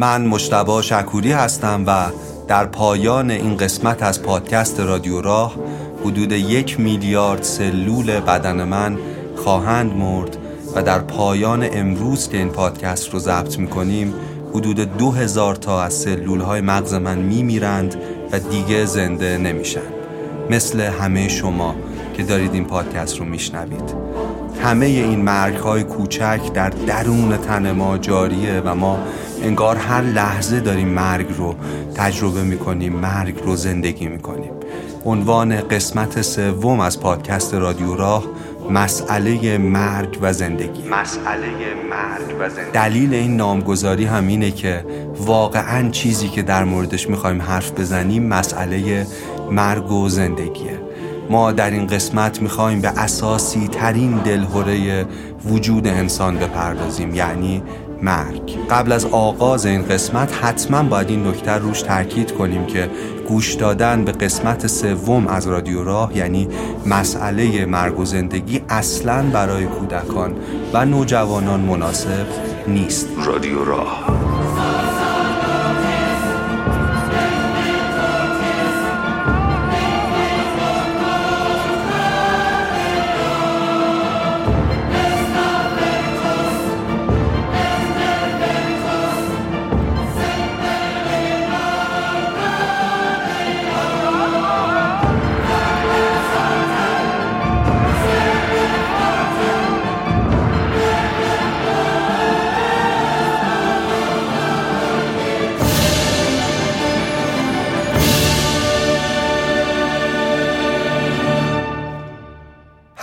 من مشتبا شکوری هستم و در پایان این قسمت از پادکست رادیو راه حدود یک میلیارد سلول بدن من خواهند مرد و در پایان امروز که این پادکست رو ضبط می‌کنیم حدود دو هزار تا از سلول های مغز من میمیرند و دیگه زنده نمیشن. مثل همه شما که دارید این پادکست رو میشنوید. همه این مرگ های کوچک در درون تن ما جاریه و ما انگار هر لحظه داریم مرگ رو تجربه می‌کنیم مرگ رو زندگی می‌کنیم. عنوان قسمت سوم از پادکست رادیو راه مسئله مرگ و زندگی. مسئله مرگ و زندگی. دلیل این نامگذاری هم اینه که واقعا چیزی که در موردش می‌خوایم حرف بزنیم مسئله مرگ و زندگیه. ما در این قسمت می‌خوایم به اساسی ترین دلهوره وجود انسان بپردازیم یعنی مرگ. قبل از آغاز این قسمت حتما باید این نکته روش تاکید کنیم که گوش دادن به قسمت سوم از رادیو راه یعنی مسئله مرگ و زندگی اصلا برای کودکان و نوجوانان مناسب نیست. رادیو راه.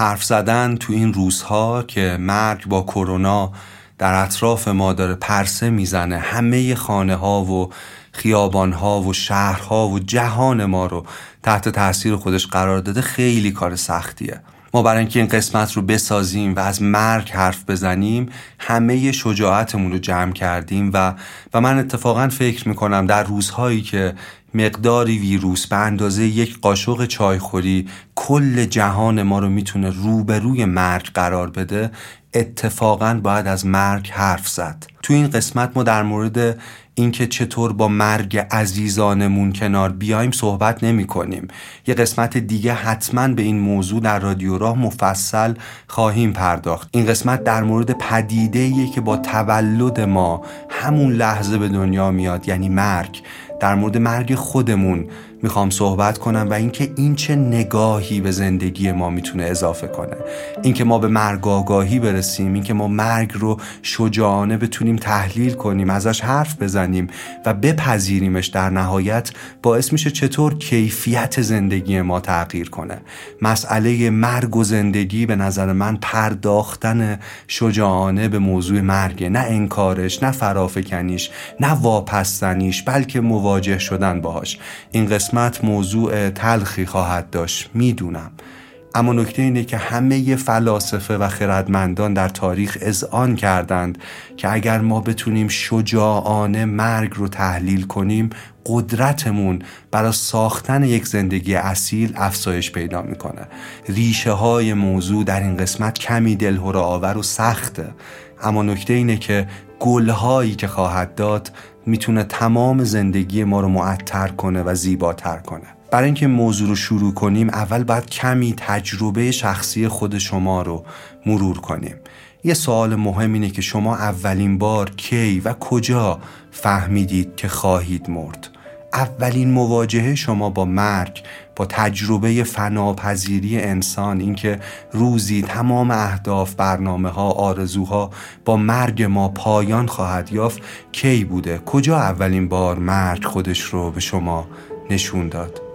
حرف زدن تو این روزها که مرگ با کرونا در اطراف ما داره پرسه می‌زنه همه خانه ها و خیابان ها و شهرها و جهان ما رو تحت تاثیر خودش قرار داده خیلی کار سختیه. ما برای اینکه این قسمت رو بسازیم و از مرگ حرف بزنیم همه شجاعتمون رو جمع کردیم و و من اتفاقا فکر می‌کنم در روزهایی که مقداری ویروس به اندازه یک قاشق چایخوری کل جهان ما رو می‌تونه روبروی مرگ قرار بده اتفاقا باید از مرگ حرف زد. تو این قسمت ما در مورد اینکه چطور با مرگ عزیزانمون کنار بیایم صحبت نمی کنیم. یه قسمت دیگه حتما به این موضوع در رادیو راه مفصل خواهیم پرداخت. این قسمت در مورد پدیده که با تولد ما همون لحظه به دنیا میاد یعنی مرگ. در مورد مرگ خودمون می‌خوام صحبت کنم و اینکه این چه نگاهی به زندگی ما می‌تونه اضافه کنه. اینکه ما به مرگ آگاهی برسیم اینکه ما مرگ رو شجاعانه بتونیم تحلیل کنیم ازش حرف بزنیم و بپذیریمش در نهایت باعث میشه چطور کیفیت زندگی ما تغییر کنه. مسئله مرگ و زندگی به نظر من پرداختن شجاعانه به موضوع مرگه نه انکارش نه فرافکنیش نه واپستنیش بلکه مواجه شدن باهاش. این قسمت موضوع تلخی خواهد داشت می‌دونم. اما نکته اینه که همه فلاسفه و خردمندان در تاریخ اذعان کردند که اگر ما بتونیم شجاعانه مرگ رو تحلیل کنیم قدرتمون برای ساختن یک زندگی اصیل افزایش پیدا می‌کنه. ریشه های موضوع در این قسمت کمی دلهور آور و سخته. اما نکته اینه که گلهایی که خواهد داد می‌تونه تمام زندگی ما رو معطر کنه و زیباتر کنه. برای اینکه موضوع رو شروع کنیم اول باید کمی تجربه شخصی خود شما رو مرور کنیم. یه سوال مهم اینه که شما اولین بار کی و کجا فهمیدید که خواهید مرد؟ اولین مواجهه شما با مرگ با تجربه فناپذیری انسان اینکه روزی تمام اهداف برنامه ها آرزوها با مرگ ما پایان خواهد یافت کی بوده؟ کجا اولین بار مرگ خودش رو به شما نشون داد؟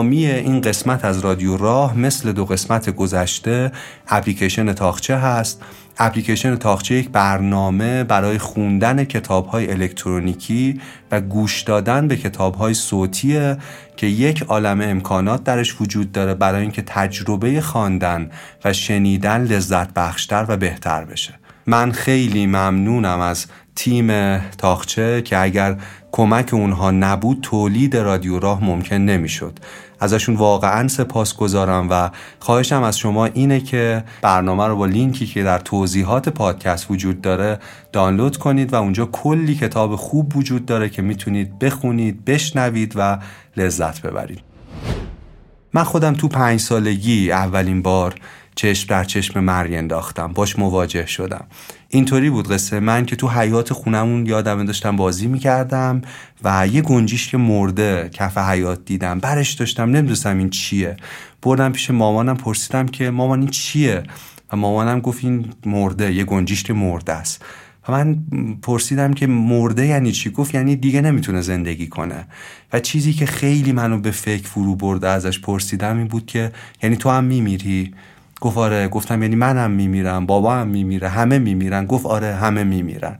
حامی این قسمت از رادیو راه مثل دو قسمت گذشته اپلیکیشن تاخچه هست. اپلیکیشن تاخچه یک برنامه برای خوندن کتاب های الکترونیکی و گوش دادن به کتاب های صوتیه که یک عالم امکانات درش وجود داره برای اینکه تجربه خواندن و شنیدن لذت بخشتر و بهتر بشه. من خیلی ممنونم از تیم تاخچه که اگر کمک اونها نبود تولید رادیو راه ممکن نمی‌شد. ازشون واقعا سپاس گذارم و خواهشم از شما اینه که برنامه رو با لینکی که در توضیحات پادکست وجود داره دانلود کنید و اونجا کلی کتاب خوب وجود داره که می‌تونید بخونید بشنوید و لذت ببرید. من خودم تو پنج سالگی اولین بار چشم در چشم مرگ انداختم. باش مواجه شدم. اینطوری بود قصه من که تو حیات خونمون یادم داشتم بازی می‌کردم و یه گنجیش که مرده کف حیات دیدم. برش داشتم نمی‌دونستم این چیه. بردم پیش مامانم پرسیدم که مامان این چیه؟ و مامانم گفت این مرده یه گنجیش که مرده است. و من پرسیدم که مرده یعنی چی؟ گفت یعنی دیگه نمی‌تونه زندگی کنه. و چیزی که خیلی منو به فکر فرو برده ازش پرسیدم این بود که یعنی تو هم میمیری؟ گفت آره گفتم یعنی منم میمیرم بابا هم میمیره همه میمیرن. گفت آره همه میمیرن.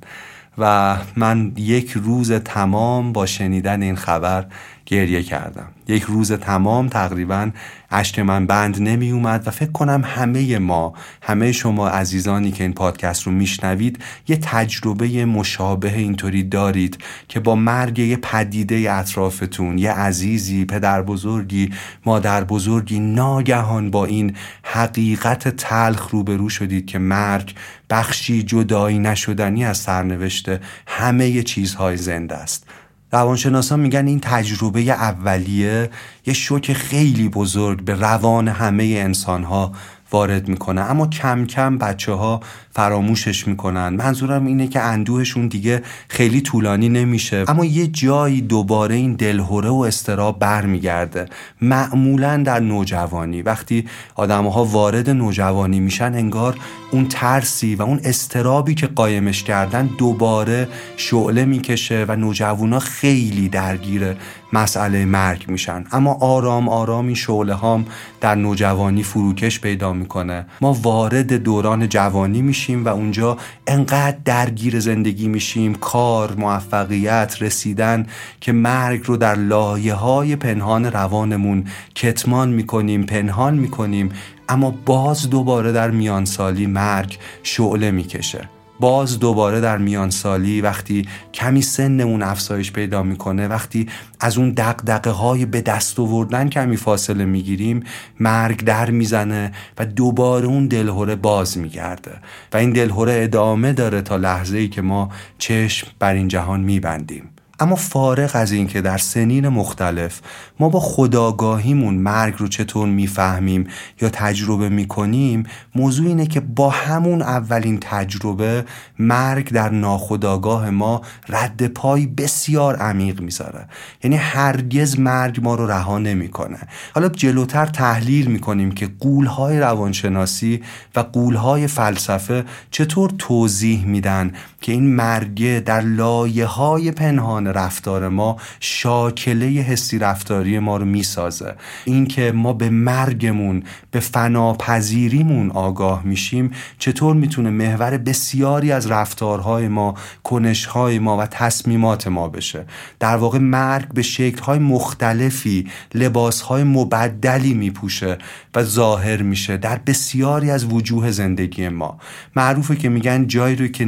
و من یک روز تمام با شنیدن این خبر گریه کردم. یک روز تمام تقریبا اشک من بند نمی اومد و فکر کنم همه ما همه شما عزیزانی که این پادکست رو میشنوید یه تجربه مشابه اینطوری دارید که با مرگ یه پدیده اطرافتون یه عزیزی پدر بزرگی مادر بزرگی ناگهان با این حقیقت تلخ روبرو شدید که مرگ بخشی جدایی نشدنی از سرنوشت همه چیزهای زنده است. روانشناسان میگن این تجربه اولیه یه شوک خیلی بزرگ به روان همه انسان ها وارد می‌کنه. اما کم کم بچه ها فراموشش می‌کنن. منظورم اینه که اندوهشون دیگه خیلی طولانی نمیشه. اما یه جایی دوباره این دلهوره و استراب برمیگرده. معمولا در نوجوانی. وقتی آدم ها وارد نوجوانی میشن انگار اون ترسی و اون استرابی که قایمش کردن دوباره شعله می‌کشه و نوجوانا خیلی درگیر مسئله مرگ میشن. اما آرام آرام این شعله هام در نوجوانی فروکش پیدا می‌کنه. ما وارد دوران جوانی میشیم. و اونجا انقدر درگیر زندگی میشیم کار موفقیت رسیدن که مرگ رو در لایه های پنهان روانمون کتمان می‌کنیم پنهان می‌کنیم اما باز دوباره در میانسالی مرگ شعله می‌کشه. باز دوباره در میان سالی وقتی کمی سنمون افزایش پیدا می‌کنه وقتی از اون دقدقه های به دست آوردن کمی فاصله می‌گیریم مرگ در می‌زنه و دوباره اون دلهوره باز میگرده. و این دلهوره ادامه داره تا لحظه ای که ما چشم بر این جهان میبندیم. اما فارغ از اینکه در سنین مختلف ما با خداگاهیمون مرگ رو چطور می‌فهمیم یا تجربه می‌کنیم موضوع اینه که با همون اولین تجربه مرگ در ناخداگاه ما رد پای بسیار عمیق می‌ذاره. یعنی هرگز مرگ ما رو رها نمی‌کنه. حالا جلوتر تحلیل می‌کنیم که قولهای روانشناسی و قولهای فلسفه چطور توضیح میدن که این مرگه در لایه های پنهان رفتار ما شاکله حسی رفتاری ما رو می‌سازه. اینکه ما به مرگمون به فناپذیریمون آگاه میشیم چطور می‌تونه محور بسیاری از رفتارهای ما کنشهای ما و تصمیمات ما بشه؟ در واقع مرگ به شکلهای مختلفی لباسهای مبدلی میپوشه و ظاهر میشه در بسیاری از وجوه زندگی ما. معروفه که میگن جایی رو که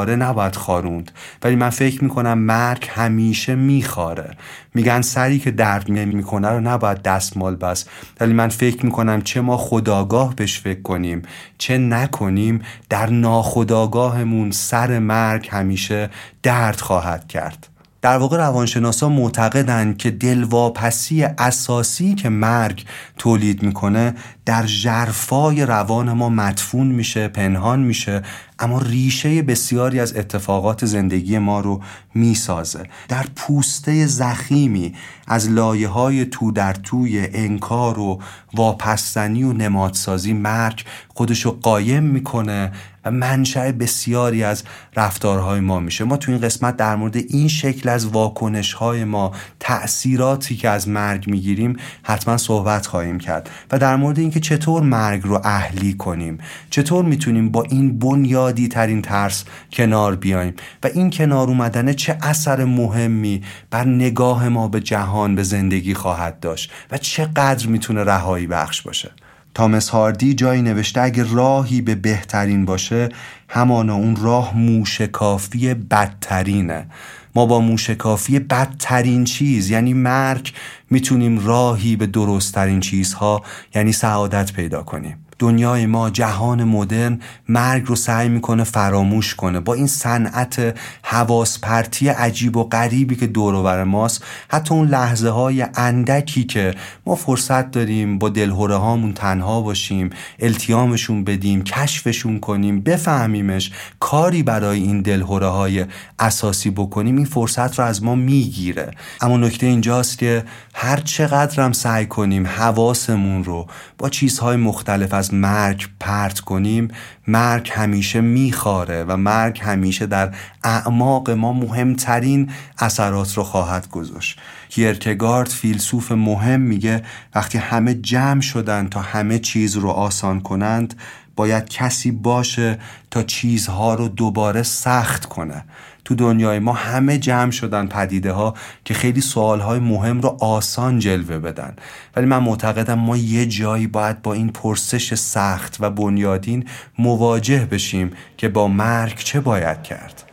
نمیخاره نباید خاروند. ولی من فکر می‌کنم مرگ همیشه میخاره. میگن سری که درد نمی‌کنه رو نباید دستمال بس ولی من فکر می‌کنم چه ما خداگاه بهش فکر کنیم چه نکنیم در ناخداگاهمون سر مرگ همیشه درد خواهد کرد. در واقع روانشناسا معتقدند که دلواپسی اساسی که مرگ تولید می‌کنه در جرفای روان ما مدفون میشه پنهان میشه اما ریشه بسیاری از اتفاقات زندگی ما رو می‌سازه. در پوسته زخیمی از لایه های تو در توی انکار و واپستنی و نمادسازی مرگ خودشو قایم می‌کنه و منشأ بسیاری از رفتارهای ما میشه. ما تو این قسمت در مورد این شکل از واکنش های ما تأثیراتی که از مرگ می‌گیریم حتما صحبت خواهیم کرد و در مورد اینکه چطور مرگ رو اهلی کنیم چطور می‌تونیم با این بنیادی ترین ترس کنار بیایم و این کنار اومدن چه اثر مهمی بر نگاه ما به جهان به زندگی خواهد داشت و چقدر می‌تونه رهایی بخش باشه. تامس هاردی جایی نوشته اگه راهی به بهترین باشه همانا اون راه موشکافی بدترینه. ما با موشکافی بدترین چیز یعنی مرگ می‌تونیم راهی به درستترین چیزها یعنی سعادت پیدا کنیم. دنیای ما جهان مدرن مرگ رو سعی می‌کنه فراموش کنه. با این صنعت حواس پرتی عجیب و غریبی که دور بر ماست حتی اون لحظه های اندکی که ما فرصت داریم با دلهوره هامون تنها باشیم التیامشون بدیم کشفشون کنیم بفهمیمش کاری برای این دلهوره های اساسی بکنیم این فرصت رو از ما می‌گیره. اما نکته اینجاست که هر چقدرم سعی کنیم حواسمون رو با چیزهای مختلف از مرگ پرت کنیم مرگ همیشه میخاره و مرگ همیشه در اعماق ما مهمترین اثرات رو خواهد گذاشت. کیرکگارد فیلسوف مهم میگه وقتی همه جمع شدن تا همه چیز رو آسان کنند باید کسی باشه تا چیزها رو دوباره سخت کنه. تو دنیای ما همه جمع شدن پدیده ها که خیلی سوال های مهم رو آسان جلوه بدن. ولی من معتقدم ما یه جایی باید با این پرسش سخت و بنیادین مواجه بشیم که با مرگ چه باید کرد.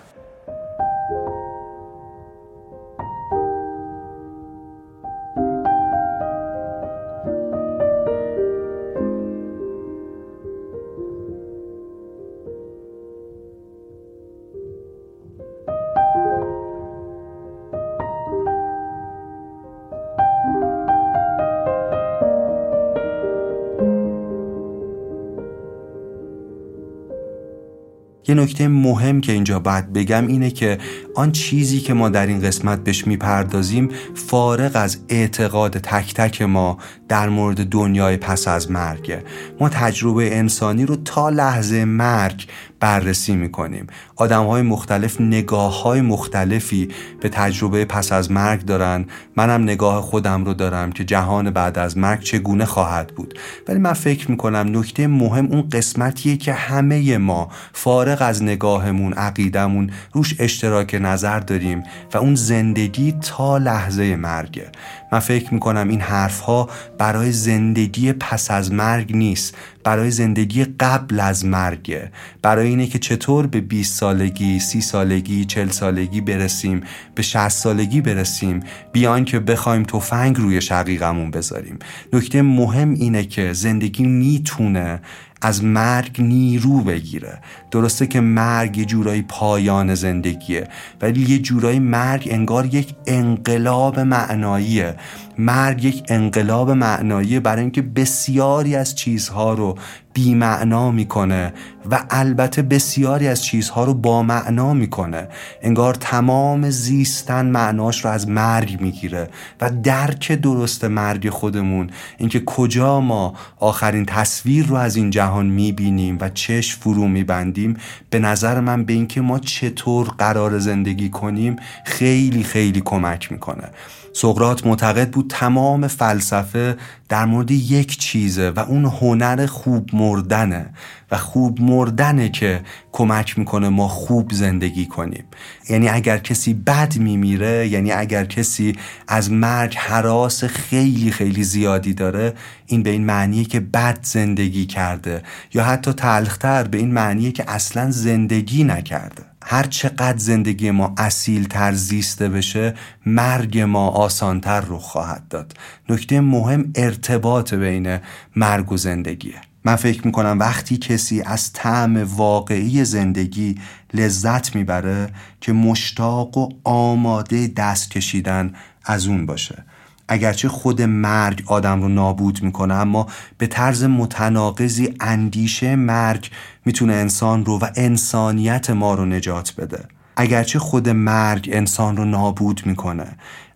یه نکته مهم که اینجا باید بگم اینه که آن چیزی که ما در این قسمت بهش می‌پردازیم فارغ از اعتقاد تک تک ما در مورد دنیای پس از مرگه ما تجربه انسانی رو تا لحظه مرگ بررسی می‌کنیم. آدم های مختلف نگاه های مختلفی به تجربه پس از مرگ دارن. منم نگاه خودم رو دارم که جهان بعد از مرگ چگونه خواهد بود. ولی من فکر می‌کنم نکته مهم اون قسمتیه که همه ما فارغ از نگاهمون عقیدمون روش اشتراک نظر داریم و اون زندگی تا لحظه مرگه من فکر می‌کنم این حرف ها برای زندگی پس از مرگ نیست برای زندگی قبل از مرگه برای اینه که چطور به 20 سالگی، 30 سالگی، 40 سالگی برسیم به 60 سالگی برسیم بیان که بخوایم تفنگ روی شقیقمون بذاریم. نکته مهم اینه که زندگی می‌تونه از مرگ نیرو بگیره. درسته که مرگ یه جورایی پایان زندگیه ولی یه جورایی مرگ انگار یک انقلاب معناییه. مرگ یک انقلاب معنایی برای اینکه بسیاری از چیزها رو بیمعنا می‌کنه و البته بسیاری از چیزها رو با معنا می‌کنه. انگار تمام زیستن معناش رو از مرگ می‌گیره و درک درست مرگ خودمون اینکه کجا ما آخرین تصویر رو از این جهان می‌بینیم و چش فرو میبندیم به نظر من به اینکه ما چطور قرار زندگی کنیم خیلی خیلی کمک می‌کنه. سقرات معتقد بود تمام فلسفه در مورد یک چیزه و اون هنر خوب مردنه و خوب مردنه که کمک می‌کنه ما خوب زندگی کنیم. یعنی اگر کسی بد میمیره یعنی اگر کسی از مرگ حراس خیلی خیلی زیادی داره این به این معنیه که بد زندگی کرده یا حتی تلختر به این معنیه که اصلا زندگی نکرده. هر چقدر زندگی ما اصیل تر زیسته بشه مرگ ما آسانتر رو خواهد داد. نکته مهم ارتباط بین مرگ و زندگیه. من فکر می‌کنم وقتی کسی از طعم واقعی زندگی لذت می‌بره که مشتاق و آماده دست کشیدن از اون باشه. اگرچه خود مرگ آدم رو نابود می‌کنه اما به طرز متناقضی اندیشه مرگ می‌تونه انسان رو و انسانیت ما رو نجات بده. اگرچه خود مرگ انسان رو نابود می‌کنه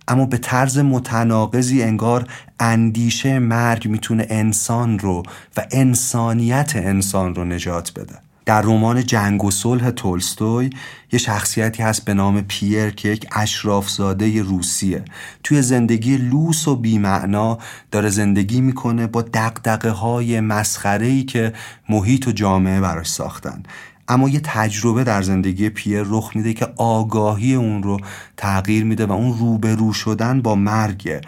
اما به طرز متناقضی انگار اندیشه مرگ می‌تونه انسان رو و انسانیت انسان رو نجات بده. در رمان جنگ و صلح تولستوی یه شخصیتی هست به نام پیر که یک اشرافزاده روسیه. توی زندگی لوس و بیمعنا داره زندگی می‌کنه با دقدقه های مسخره که محیط و جامعه براش ساختن. اما یه تجربه در زندگی پیر رخ میده که آگاهی اون رو تغییر میده و اون روبرو شدن با مرگه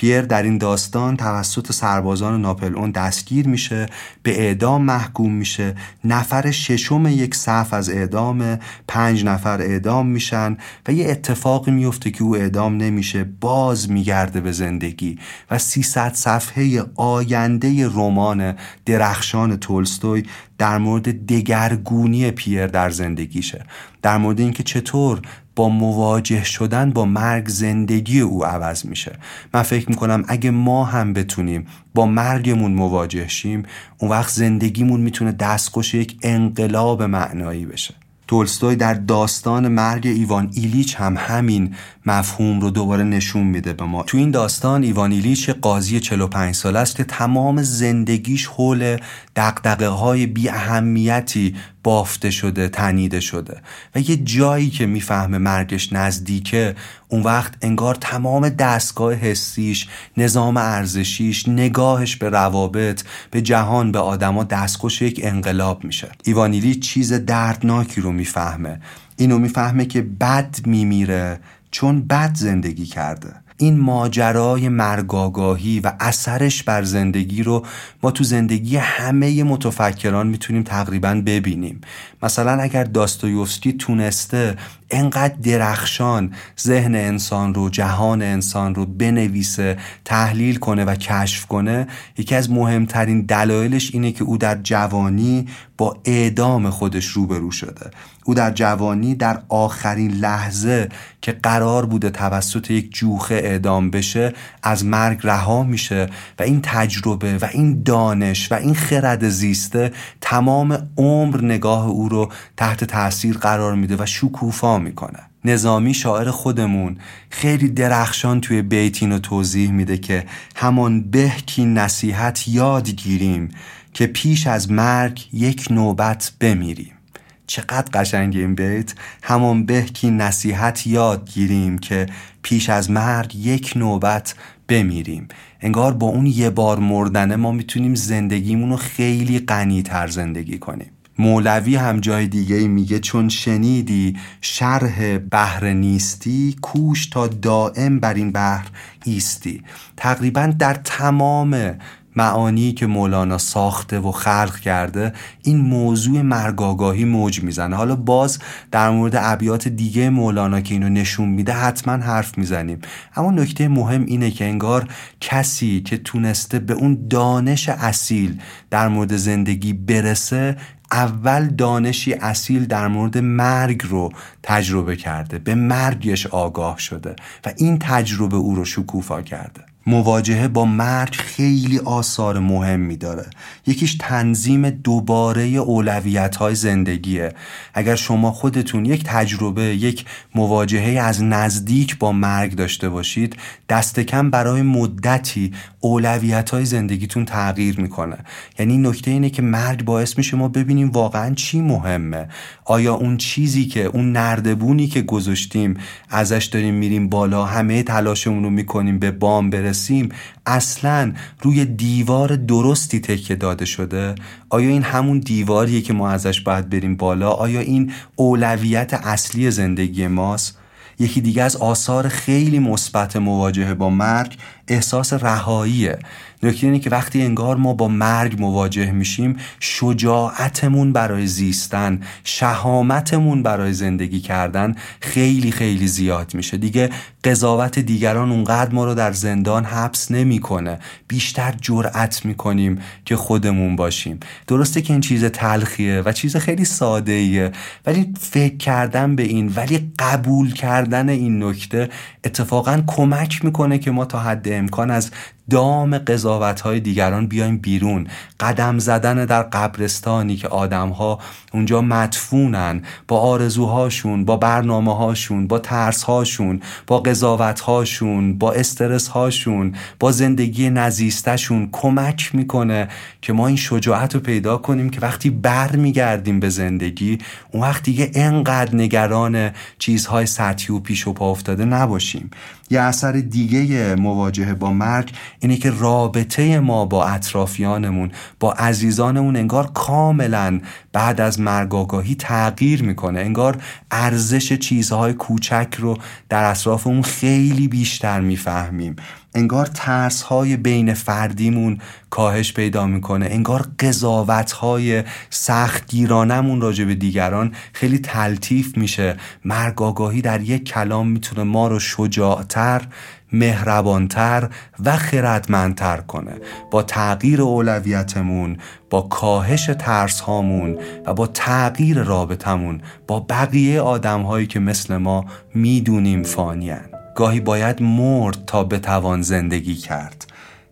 پیر در این داستان توسط سربازان ناپل اون دستگیر میشه به اعدام محکوم میشه. نفر ششم یک صف از اعدام پنج نفر اعدام میشن و یه اتفاقی میفته که او اعدام نمیشه باز میگرده به زندگی. و 300 صفحه آینده رمان درخشان تولستوی در مورد دگرگونی پیر در زندگیشه. در مورد اینکه چطور با مواجه شدن با مرگ زندگی او عوض میشه. من فکر می‌کنم اگه ما هم بتونیم با مرگمون مواجه شیم اون وقت زندگیمون می‌تونه دستخوش یک انقلاب معنایی بشه. تولستوی در داستان مرگ ایوان ایلیچ هم همین مفهوم رو دوباره نشون میده به ما. تو این داستان ایوان ایلیچ قاضی 45 سال است که تمام زندگیش حول دقدقه های بی اهمیتی بافته شده تنیده شده. و یه جایی که می‌فهمه مرگش نزدیکه اون وقت انگار تمام دستگاه حسیش نظام ارزشیش نگاهش به روابط به جهان به آدما دستخوش یک انقلاب میشه. ایوانیلی چیز دردناکی رو می‌فهمه. اینو می‌فهمه که بد میمیره چون بد زندگی کرده. این ماجرای مرگاگاهی و اثرش بر زندگی رو ما تو زندگی همه متفکران می‌تونیم تقریبا ببینیم. مثلا اگر داستویوفسکی تونسته انقدر درخشان ذهن انسان رو جهان انسان رو بنویسه تحلیل کنه و کشف کنه یکی از مهمترین دلایلش اینه که او در جوانی با اعدام خودش روبرو شده. او در جوانی در آخرین لحظه که قرار بوده توسط یک جوخه اعدام بشه از مرگ رها میشه و این تجربه و این دانش و این خرد زیسته تمام عمر نگاه او رو تحت تاثیر قرار میده و شکوفا می‌کنه. نظامی شاعر خودمون خیلی درخشان توی بیتین رو توضیح میده که همان به کی نصیحت یاد گیریم که پیش از مرگ یک نوبت بمیریم. چقدر قشنگ این بیت. همان به کی نصیحت یاد گیریم که پیش از مرگ یک نوبت بمیریم. انگار با اون یه بار مردنه ما می‌تونیم زندگیمون رو خیلی غنیتر زندگی کنیم. مولوی هم جای دیگه میگه چون شنیدی شرح بحر نیستی کوش تا دائم بر این بحر ایستی. تقریبا در تمام معانی که مولانا ساخته و خلق کرده این موضوع مرگاگاهی موج می‌زنه. حالا باز در مورد ابیات دیگه مولانا که اینو نشون میده حتما حرف می‌زنیم. اما نکته مهم اینه که انگار کسی که تونسته به اون دانش اصیل در مورد زندگی برسه اول دانشی اصیل در مورد مرگ رو تجربه کرده. به مرگش آگاه شده و این تجربه او رو شکوفا کرده. مواجهه با مرگ خیلی آثار مهمی داره. یکیش تنظیم دوباره اولویت های زندگیه. اگر شما خودتون یک تجربه یک مواجهه از نزدیک با مرگ داشته باشید دست کم برای مدتی اولویت های زندگیتون تغییر می‌کنه. یعنی نکته اینه که مرگ باعث میشه ما ببینیم واقعا چی مهمه. آیا اون چیزی که اون نردبونی که گذاشتیم ازش داریم میریم بالا همه تلاشمون رو می‌کنیم به بام برسیم اصلا روی دیوار درستی تکه داده شده؟ آیا این همون دیواریه که ما ازش باید بریم بالا؟ آیا این اولویت اصلی زندگی ماست؟ یکی دیگه از آثار خیلی مثبت مواجهه با مرگ احساس رهاییه. نکته اینه که وقتی انگار ما با مرگ مواجه میشیم شجاعتمون برای زیستن شهامتمون برای زندگی کردن خیلی خیلی زیاد میشه. دیگه قضاوت دیگران اونقدر ما رو در زندان حبس نمی‌کنه. بیشتر جرأت می‌کنیم که خودمون باشیم. درسته که این چیز تلخیه و چیز خیلی ساده ایه ولی فکر کردن به این ولی قبول کردن این نکته اتفاقا کمک می‌کنه که ما تا حد امکان از دام قضاوت های دیگران بیایم بیرون. قدم زدن در قبرستانی که آدم ها اونجا مدفونن. با آرزوهاشون با برنامه هاشون با ترس هاشون با قضاوت هاشون با استرس هاشون با زندگی نزیستشون کمک می‌کنه که ما این شجاعت رو پیدا کنیم که وقتی برمیگردیم به زندگی اون وقت دیگه انقدر نگران چیزهای سطحی و پیش و پا افتاده نباشیم. یه اثر دیگه مواجهه با مرگ اینه که رابطه ما با اطرافیانمون با عزیزانمون انگار کاملا بعد از مرگ آگاهی تغییر می‌کنه. انگار ارزش چیزهای کوچک رو در اطرافمون خیلی بیشتر می‌فهمیم. انگار ترس های بین فردیمون کاهش پیدا می‌کنه انگار قضاوت های سختگیرانمون راجع به دیگران خیلی تلطیف میشه. مرگ آگاهی در یک کلام می‌تونه ما رو شجاعتر مهربانتر و خردمندتر کنه. با تغییر اولویتمون با کاهش ترس هامون و با تغییر رابطمون با بقیه آدم هایی که مثل ما می‌دونیم فانیان گاهی باید مرد تا بتوان زندگی کرد.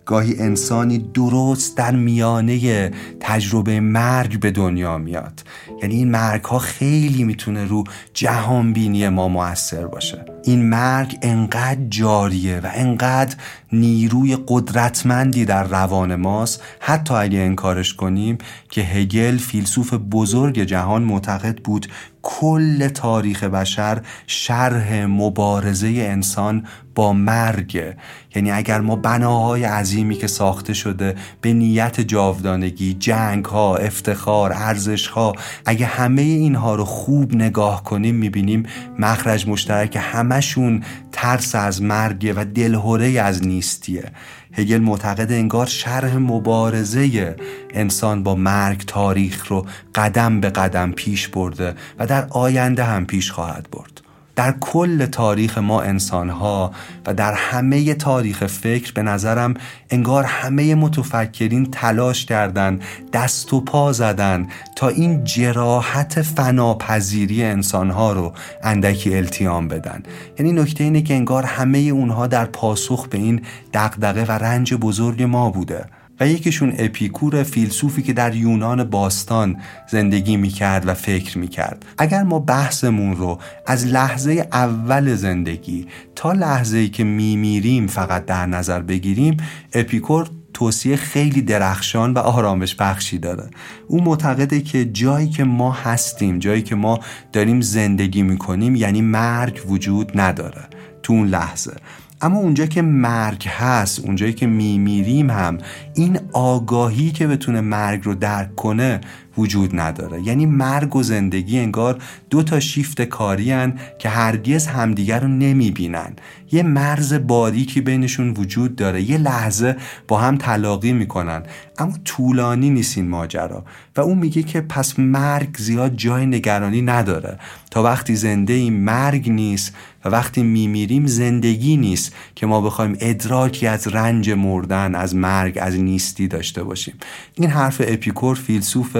گاهی انسانی درست در میانه تجربه مرگ به دنیا میاد. یعنی این مرگ ها خیلی می‌تونه رو جهان بینی ما موثر باشه. این مرگ انقدر جاریه و انقدر نیروی قدرتمندی در روان ماست. حتی اگه انکارش کنیم که هگل فیلسوف بزرگ جهان معتقد بود کل تاریخ بشر شرح مبارزه انسان با مرگ. یعنی اگر ما بناهای عظیمی که ساخته شده به نیت جاودانگی جنگ ها افتخار ارزش ها اگه همه اینها رو خوب نگاه کنیم می‌بینیم مخرج مشترک همشون ترس از مرگ و دلهوره از نیستیه. هگل معتقد انگار شرح مبارزه انسان با مرگ تاریخ رو قدم به قدم پیش برده و در آینده هم پیش خواهد برد. در کل تاریخ ما انسان ها و در همه تاریخ فکر به نظرم انگار همه متفکرین تلاش کردن دست و پا زدن تا این جراحت فناپذیری انسان ها رو اندکی التیام بدن. یعنی نکته اینه که انگار همه اونها در پاسخ به این دقدقه و رنج بزرگ ما بوده. و یکیشون اپیکور فیلسوفی که در یونان باستان زندگی می‌کرد و فکر می‌کرد. اگر ما بحثمون رو از لحظه اول زندگی تا لحظه که میمیریم فقط در نظر بگیریم اپیکور توصیه خیلی درخشان و آرامش بخشی داره. او معتقده که جایی که ما هستیم جایی که ما داریم زندگی می‌کنیم یعنی مرگ وجود نداره. تو اون لحظه. اما اونجا که مرگ هست اونجایی که میمیریم هم این آگاهی که بتونه مرگ رو درک کنه وجود نداره. یعنی مرگ و زندگی انگار دو تا شیفت کاری هن که هرگز همدیگر رو نمی‌بینن. یه مرز باریکی بینشون وجود داره. یه لحظه با هم تلاقی می‌کنن. اما طولانی نیست این ماجرا. و اون میگه که پس مرگ زیاد جای نگرانی نداره. تا وقتی زنده این مرگ نیست و وقتی میمیریم زندگی نیست که ما بخوایم ادراکی از رنج مردن از مرگ از نیستی داشته باشیم. این حرف اپیکور فیلسوف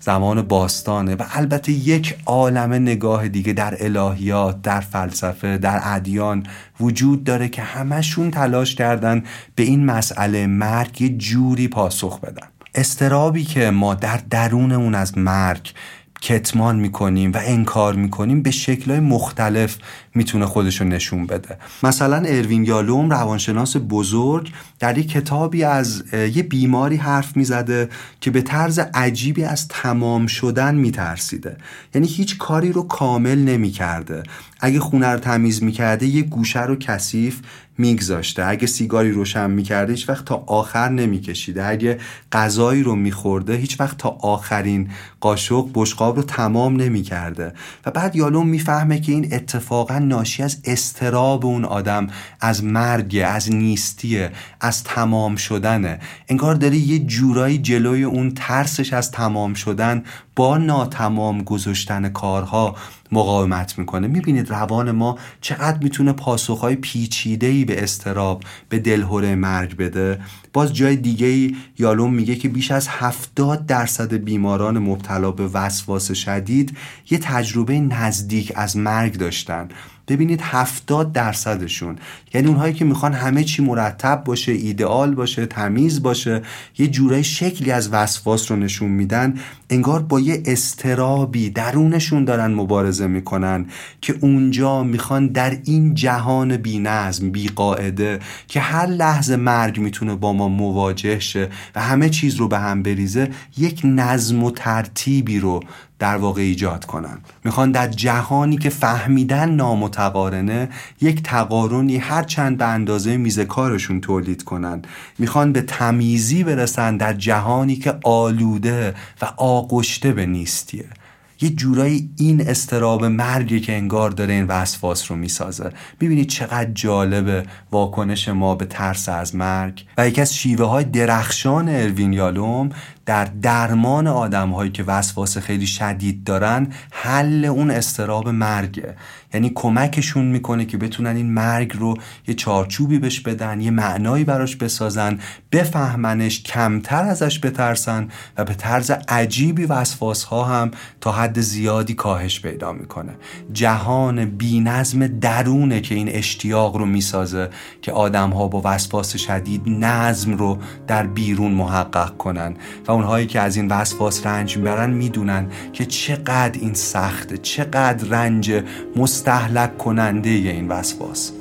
زمان باستانه و البته یک عالم نگاه دیگه در الهیات در فلسفه در ادیان وجود داره که همشون تلاش کردن به این مسئله مرگ یه جوری پاسخ بدن. استرابی که ما در درون اون از مرگ کتمان می‌کنیم و انکار می‌کنیم به شکلهای مختلف می‌تونه خودشو نشون بده. مثلا اروین یالوم روانشناس بزرگ در یک کتابی از یه بیماری حرف می‌زده که به طرز عجیبی از تمام شدن میترسیده. یعنی هیچ کاری رو کامل نمی‌کرده. اگه خونه رو تمیز می‌کرده یه گوشه رو کثیف میگذاشته. اگه سیگاری روشن می‌کرده هیچ وقت تا آخر نمیکشیده. اگه غذایی رو میخورده هیچ وقت تا آخرین قاشق بشقاب رو تمام نمی‌کرده. و بعد یالوم می‌فهمه که این اتفاقا ناشی از استراب اون آدم از مرگ از نیستیه از تمام شدنه. انگار داره یه جورایی جلوی اون ترسش از تمام شدن با ناتمام گذاشتن کارها مقاومت می‌کنه. می‌بینید روان ما چقدر می‌تونه پاسخهای پیچیده‌ای به استراب به دلهوره مرگ بده. باز جای دیگه یالوم میگه که بیش از 70 درصد بیماران مبتلا به وسواس شدید یه تجربه نزدیک از مرگ داشتن. ببینید هفتاد درصدشون. یعنی اونهایی که می‌خوان همه چی مرتب باشه ایدئال باشه تمیز باشه یه جورای شکلی از وسواس رو نشون میدن. انگار با یه استرابی درونشون دارن مبارزه می‌کنن که اونجا می‌خوان در این جهان بی نظم بی قاعده که هر لحظه مرگ می‌تونه با ما مواجه شه و همه چیز رو به هم بریزه یک نظم و ترتیبی رو در واقع ایجاد کنن. می‌خوان در جهانی که فهمیدن نامتقارنه یک تقارنی هر چند به اندازه میز کارشون تولید کنن. می‌خوان به تمیزی برسن در جهانی که آلوده و آغشته به نیستیه. یه جورایی این استراب مرگی که انگار داره این وسواس رو می‌سازه. می‌بینید چقدر جالبه واکنش ما به ترس از مرگ. و یکی از شیوه های درخشان اروین یالوم در درمان آدم هایی که وسواس خیلی شدید دارن حل اون استراب مرگه. یعنی کمکشون می‌کنه که بتونن این مرگ رو یه چارچوبی بهش بدن یه معنایی براش بسازن بفهمنش کمتر ازش بترسن و به طرز عجیبی وسواس ها هم تا حد زیادی کاهش پیدا می‌کنه. جهان بینظم درونه که این اشتیاق رو می‌سازه که آدم ها با وسواس شدید نظم رو در بیرون محقق کنن و اونهایی که از این وسواس رنج می‌برن می‌دونن که چقدر این سخته چقدر رنج مستحلک کننده این وسواس.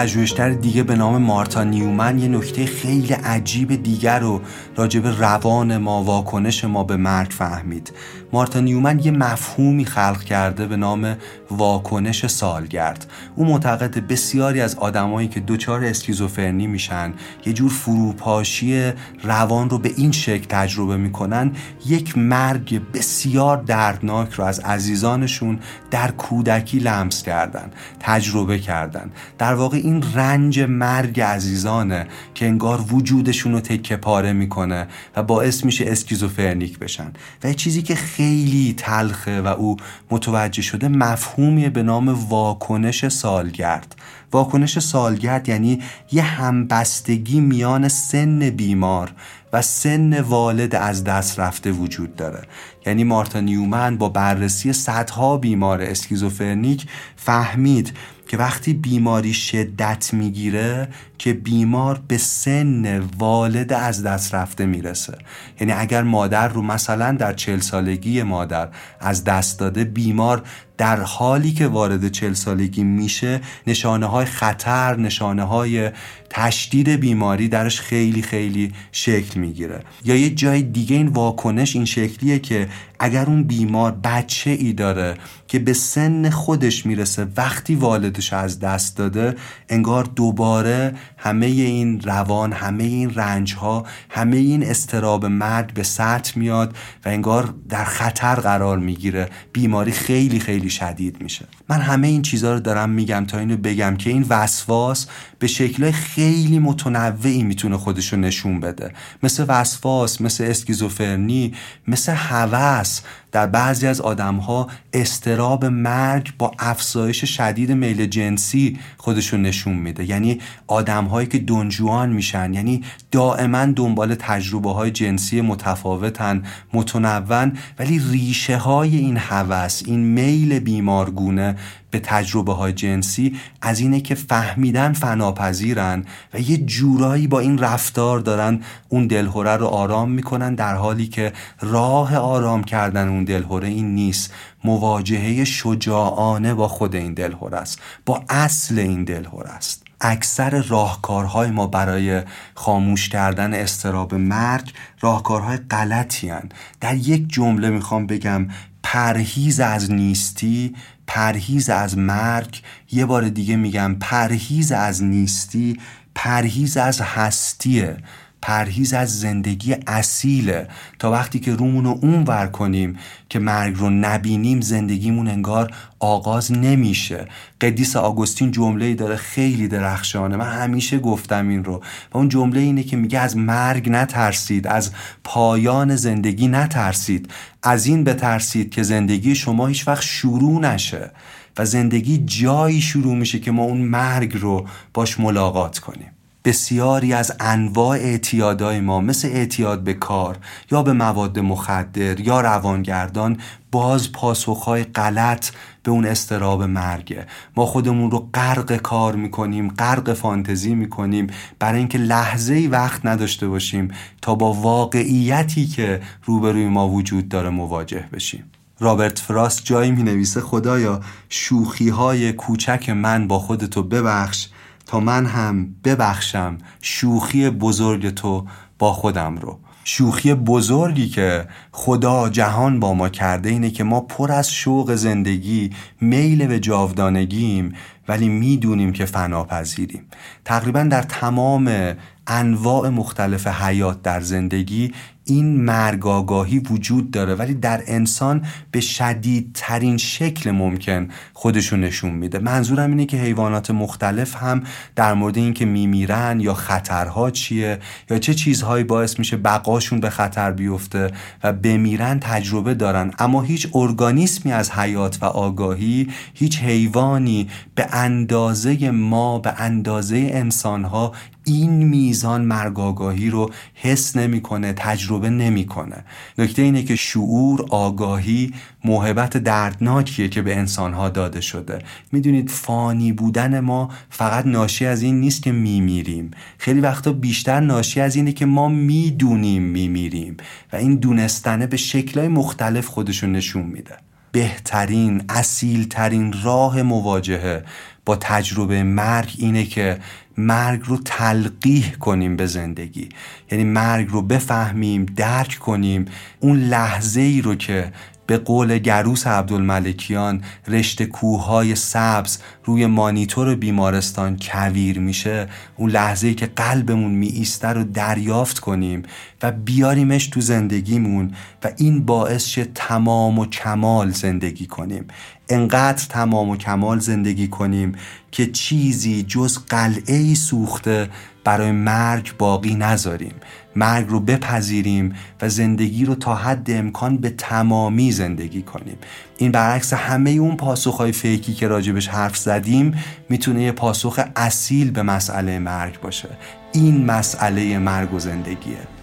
پژوهشگر دیگه به نام مارتا نیومن یه نکته خیلی عجیب دیگر رو راجب روان ما واکنش ما به مرگ فهمید. مارتا نیومن یه مفهومی خلق کرده به نام واکنش سالگرد. او معتقد بسیاری از آدمایی که دچار اسکیزوفرنی میشن یه جور فروپاشی روان رو به این شکل تجربه می‌کنن یک مرگ بسیار دردناک رو از عزیزانشون در کودکی لمس کردن تجربه کردن. در واقع این رنج مرگ عزیزانه که انگار وجودشون رو تکه پاره می‌کنه و باعث میشه اسکیزوفرنیک بشن. و چیزی که خیلی تلخه و او متوجه شده مفهومی به نام واکنش سالگرد. واکنش سالگرد یعنی یه همبستگی میان سن بیمار و سن والد از دست رفته وجود داره. یعنی مارتا نیومن با بررسی صدها بیمار اسکیزوفرنیک فهمید که وقتی بیماری شدت می‌گیره که بیمار به سن والد از دست رفته می‌رسه. یعنی اگر مادر رو مثلا در چل سالگی مادر از دست داده بیمار در حالی که وارد چل سالگی میشه نشانه های خطر نشانه های تشدید بیماری درش خیلی خیلی شکل می‌گیره. یا یه جای دیگه این واکنش این شکلیه که اگر اون بیمار بچه ای داره که به سن خودش می‌رسه وقتی والدش از دست داده انگار دوباره همه این روان همه این رنج ها همه این استراب مرگ به سطح میاد و انگار در خطر قرار می‌گیره. بیماری خیلی خیلی شدید میشه. من همه این چیزها رو دارم میگم تا اینو بگم که این وسواس به شکل خیلی متنوعی می‌تونه خودشو نشون بده. مثل وسواس مثل اسکیزوفرنی مثل هوس در بعضی از آدمها استراب مرگ با افزایش شدید میل جنسی خودشون نشون میده. یعنی آدمهایی که دنجوان میشن یعنی دائما دنبال تجربه های جنسی متفاوتن متنون ولی ریشه های این هوس این میل بیمارگونه به تجربه های جنسی از اینه که فهمیدن فناپذیرن و یه جورایی با این رفتار دارن اون دلهوره رو آرام می‌کنن در حالی که راه آرام کردن اون دلهوره این نیست. مواجهه شجاعانه با خود این دلهوره است. با اصل این دلهوره است. اکثر راهکارهای ما برای خاموش کردن استراب مرگ راهکارهای غلطی هن. در یک جمله می‌خوام بگم پرهیز از نیستی پرهیز از مرگ یه بار دیگه میگم پرهیز از نیستی پرهیز از هستیه پرهیز از زندگی اصیله. تا وقتی که رومون رو اون ور کنیم که مرگ رو نبینیم زندگیمون انگار آغاز نمیشه. قدیس آگوستین جمله ای داره خیلی درخشانه. من همیشه گفتم این رو. و اون جمله اینه که میگه از مرگ نترسید از پایان زندگی نترسید. از این بترسید که زندگی شما هیچ وقت شروع نشه و زندگی جایی شروع میشه که ما اون مرگ رو باش ملاقات کنیم. بسیاری از انواع اعتیادهای ما مثل اعتیاد به کار یا به مواد مخدر یا روانگردان باز پاسخهای غلط به اون استراب مرگه ما خودمون رو غرق کار می‌کنیم غرق فانتزی می‌کنیم برای اینکه لحظه ای وقت نداشته باشیم تا با واقعیتی که روبروی ما وجود داره مواجه بشیم. رابرت فراست جایی می نویسه خدایا شوخی های کوچک من با خودتو ببخش تا من هم ببخشم شوخی بزرگ تو با خودم رو. شوخی بزرگی که خدا جهان با ما کرده اینه که ما پر از شوق زندگی میل به جاودانگیم ولی می‌دونیم که فناپذیریم. تقریبا در تمام انواع مختلف حیات در زندگی این مرگ آگاهی وجود داره ولی در انسان به شدیدترین شکل ممکن خودشو نشون میده. منظورم اینه که حیوانات مختلف هم در مورد اینکه میمیرن یا خطرها چیه یا چه چیزهایی باعث میشه بقاشون به خطر بیفته و بمیرن تجربه دارن. اما هیچ ارگانیسمی از حیات و آگاهی هیچ حیوانی به اندازه ما به اندازه انسانها این میزان مرگاگاهی رو حس نمی‌کنه تجربه نمی‌کنه. نکته اینه که شعور آگاهی موهبت دردناکیه که به انسانها داده شده. می‌دونید فانی بودن ما فقط ناشی از این نیست که میمیریم. خیلی وقتا بیشتر ناشی از اینه که ما می‌دونیم میمیریم و این دونستنه به شکلهای مختلف خودشون نشون میده. بهترین اصیلترین راه مواجهه با تجربه مرگ اینه که مرگ رو تلقیح کنیم به زندگی. یعنی مرگ رو بفهمیم درک کنیم. اون لحظه ای رو که به قول گروس عبدالملکیان رشته کوههای سبز روی مانیتور بیمارستان کویر میشه. اون لحظه ای که قلبمون می ایسته رو دریافت کنیم و بیاریمش تو زندگیمون و این باعث شه تمام و کمال زندگی کنیم. انقدر تمام و کمال زندگی کنیم که چیزی جز قلعه سوخته برای مرگ باقی نذاریم. مرگ رو بپذیریم و زندگی رو تا حد امکان به تمامی زندگی کنیم. این برعکس همه اون پاسخهای فیکی که راجبش حرف زدیم می‌تونه یه پاسخ اصیل به مسئله مرگ باشه. این مسئله مرگ و زندگیه.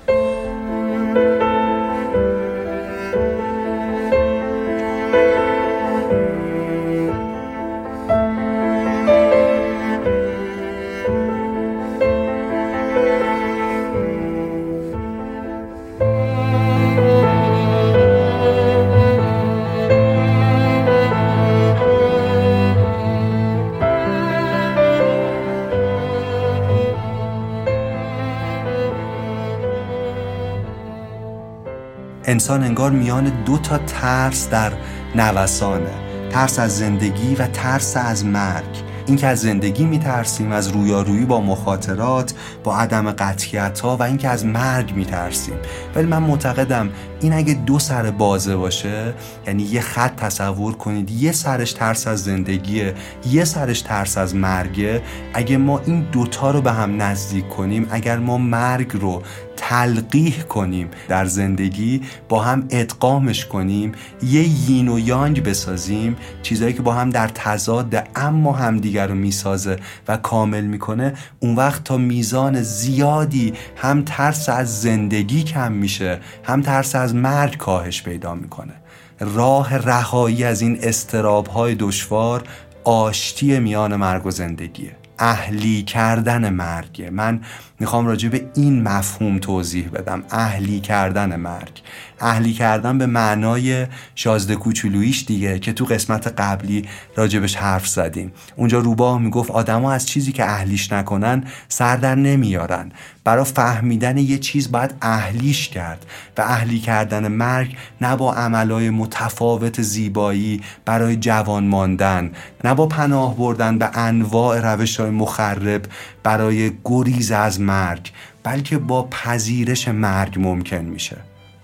انسان انگار میان دو تا ترس در نوسانه. ترس از زندگی و ترس از مرگ. اینکه از زندگی میترسیم از رویارویی با مخاطرات با عدم قطعیت ها و اینکه از مرگ میترسیم. ولی من معتقدم این اگه دو سر بازه باشه یعنی یه خط تصور کنید یه سرش ترس از زندگیه یه سرش ترس از مرگه اگه ما این دوتا رو به هم نزدیک کنیم اگر ما مرگ رو تلقیح کنیم در زندگی با هم ادغامش کنیم یه یین و یانگ بسازیم چیزهایی که با هم در تضاد اما همدیگر رو می‌سازه و کامل می‌کنه اون وقت تا میزان زیادی هم ترس از زندگی کم میشه هم ترس از مرگ کاهش پیدا می‌کنه. راه رهایی از این استراب های دشوار آشتی میان مرگ و زندگیه. اهلی کردن مرگه من می‌خوام راجع به این مفهوم توضیح بدم. اهلی کردن مرگ. اهلی کردن به معنای شازده کوچولویش دیگه که تو قسمت قبلی راجبش حرف زدیم. اونجا روباه می‌گفت آدما از چیزی که اهلیش نکنن سر در نمیارن. برای فهمیدن یه چیز باید اهلیش کرد و اهلی کردن مرگ نه با عملای متفاوت زیبایی برای جوان ماندن نه با پناه بردن به انواع روش های مخرب برای گریز از مرگ بلکه با پذیرش مرگ ممکن میشه.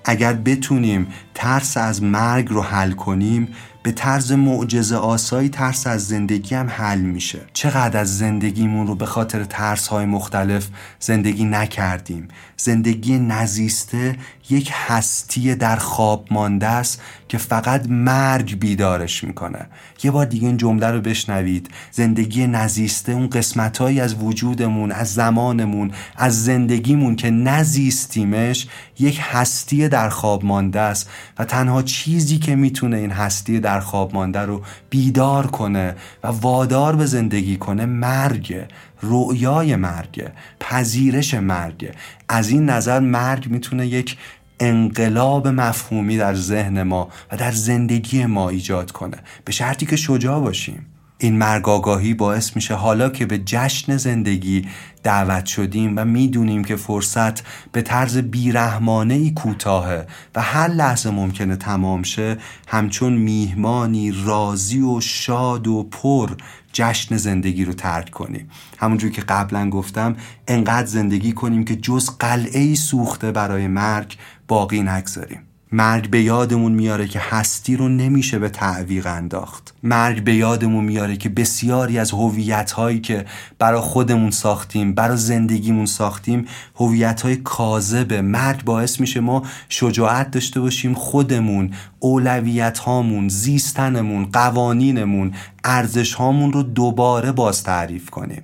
اگر بتونیم ترس از مرگ رو حل کنیم به طرز معجزه آسایی ترس از زندگی هم حل میشه. چقدر از زندگیمون رو به خاطر ترس های مختلف زندگی نکردیم. زندگی نزیسته یک هستی در خواب مانده است که فقط مرگ بیدارش می‌کنه. یه بار دیگه این جمله رو بشنوید. زندگی نزیسته اون قسمتهایی از وجودمون از زمانمون از زندگیمون که نزیستیمش یک هستی در خواب مانده است و تنها چیزی که می‌تونه این هستی در خواب مانده رو بیدار کنه و وادار به زندگی کنه مرگ رؤیای مرگ پذیرش مرگ. از این نظر مرگ می‌تونه یک انقلاب مفهومی در ذهن ما و در زندگی ما ایجاد کنه. به شرطی که شجاع باشیم. این مرگ آگاهی باعث میشه حالا که به جشن زندگی دعوت شدیم و می‌دونیم که فرصت به طرز بیرحمانه ای کوتاهه و هر لحظه ممکنه تمام شه همچون میهمانی راضی و شاد و پر جشن زندگی رو ترک کنیم. همونجور که قبلا گفتم انقدر زندگی کنیم که جز قلعه ای سوخته برای مرگ باقی نگذاریم. مرگ به یادمون میاره که هستی رو نمیشه به تعویق انداخت. مرگ به یادمون میاره که بسیاری از هویت هایی که برا خودمون ساختیم برا زندگیمون ساختیم هویت های کاذبه. مرگ باعث میشه ما شجاعت داشته باشیم خودمون اولویت هامون زیستنمون قوانینمون ارزش هامون رو دوباره باز تعریف کنیم.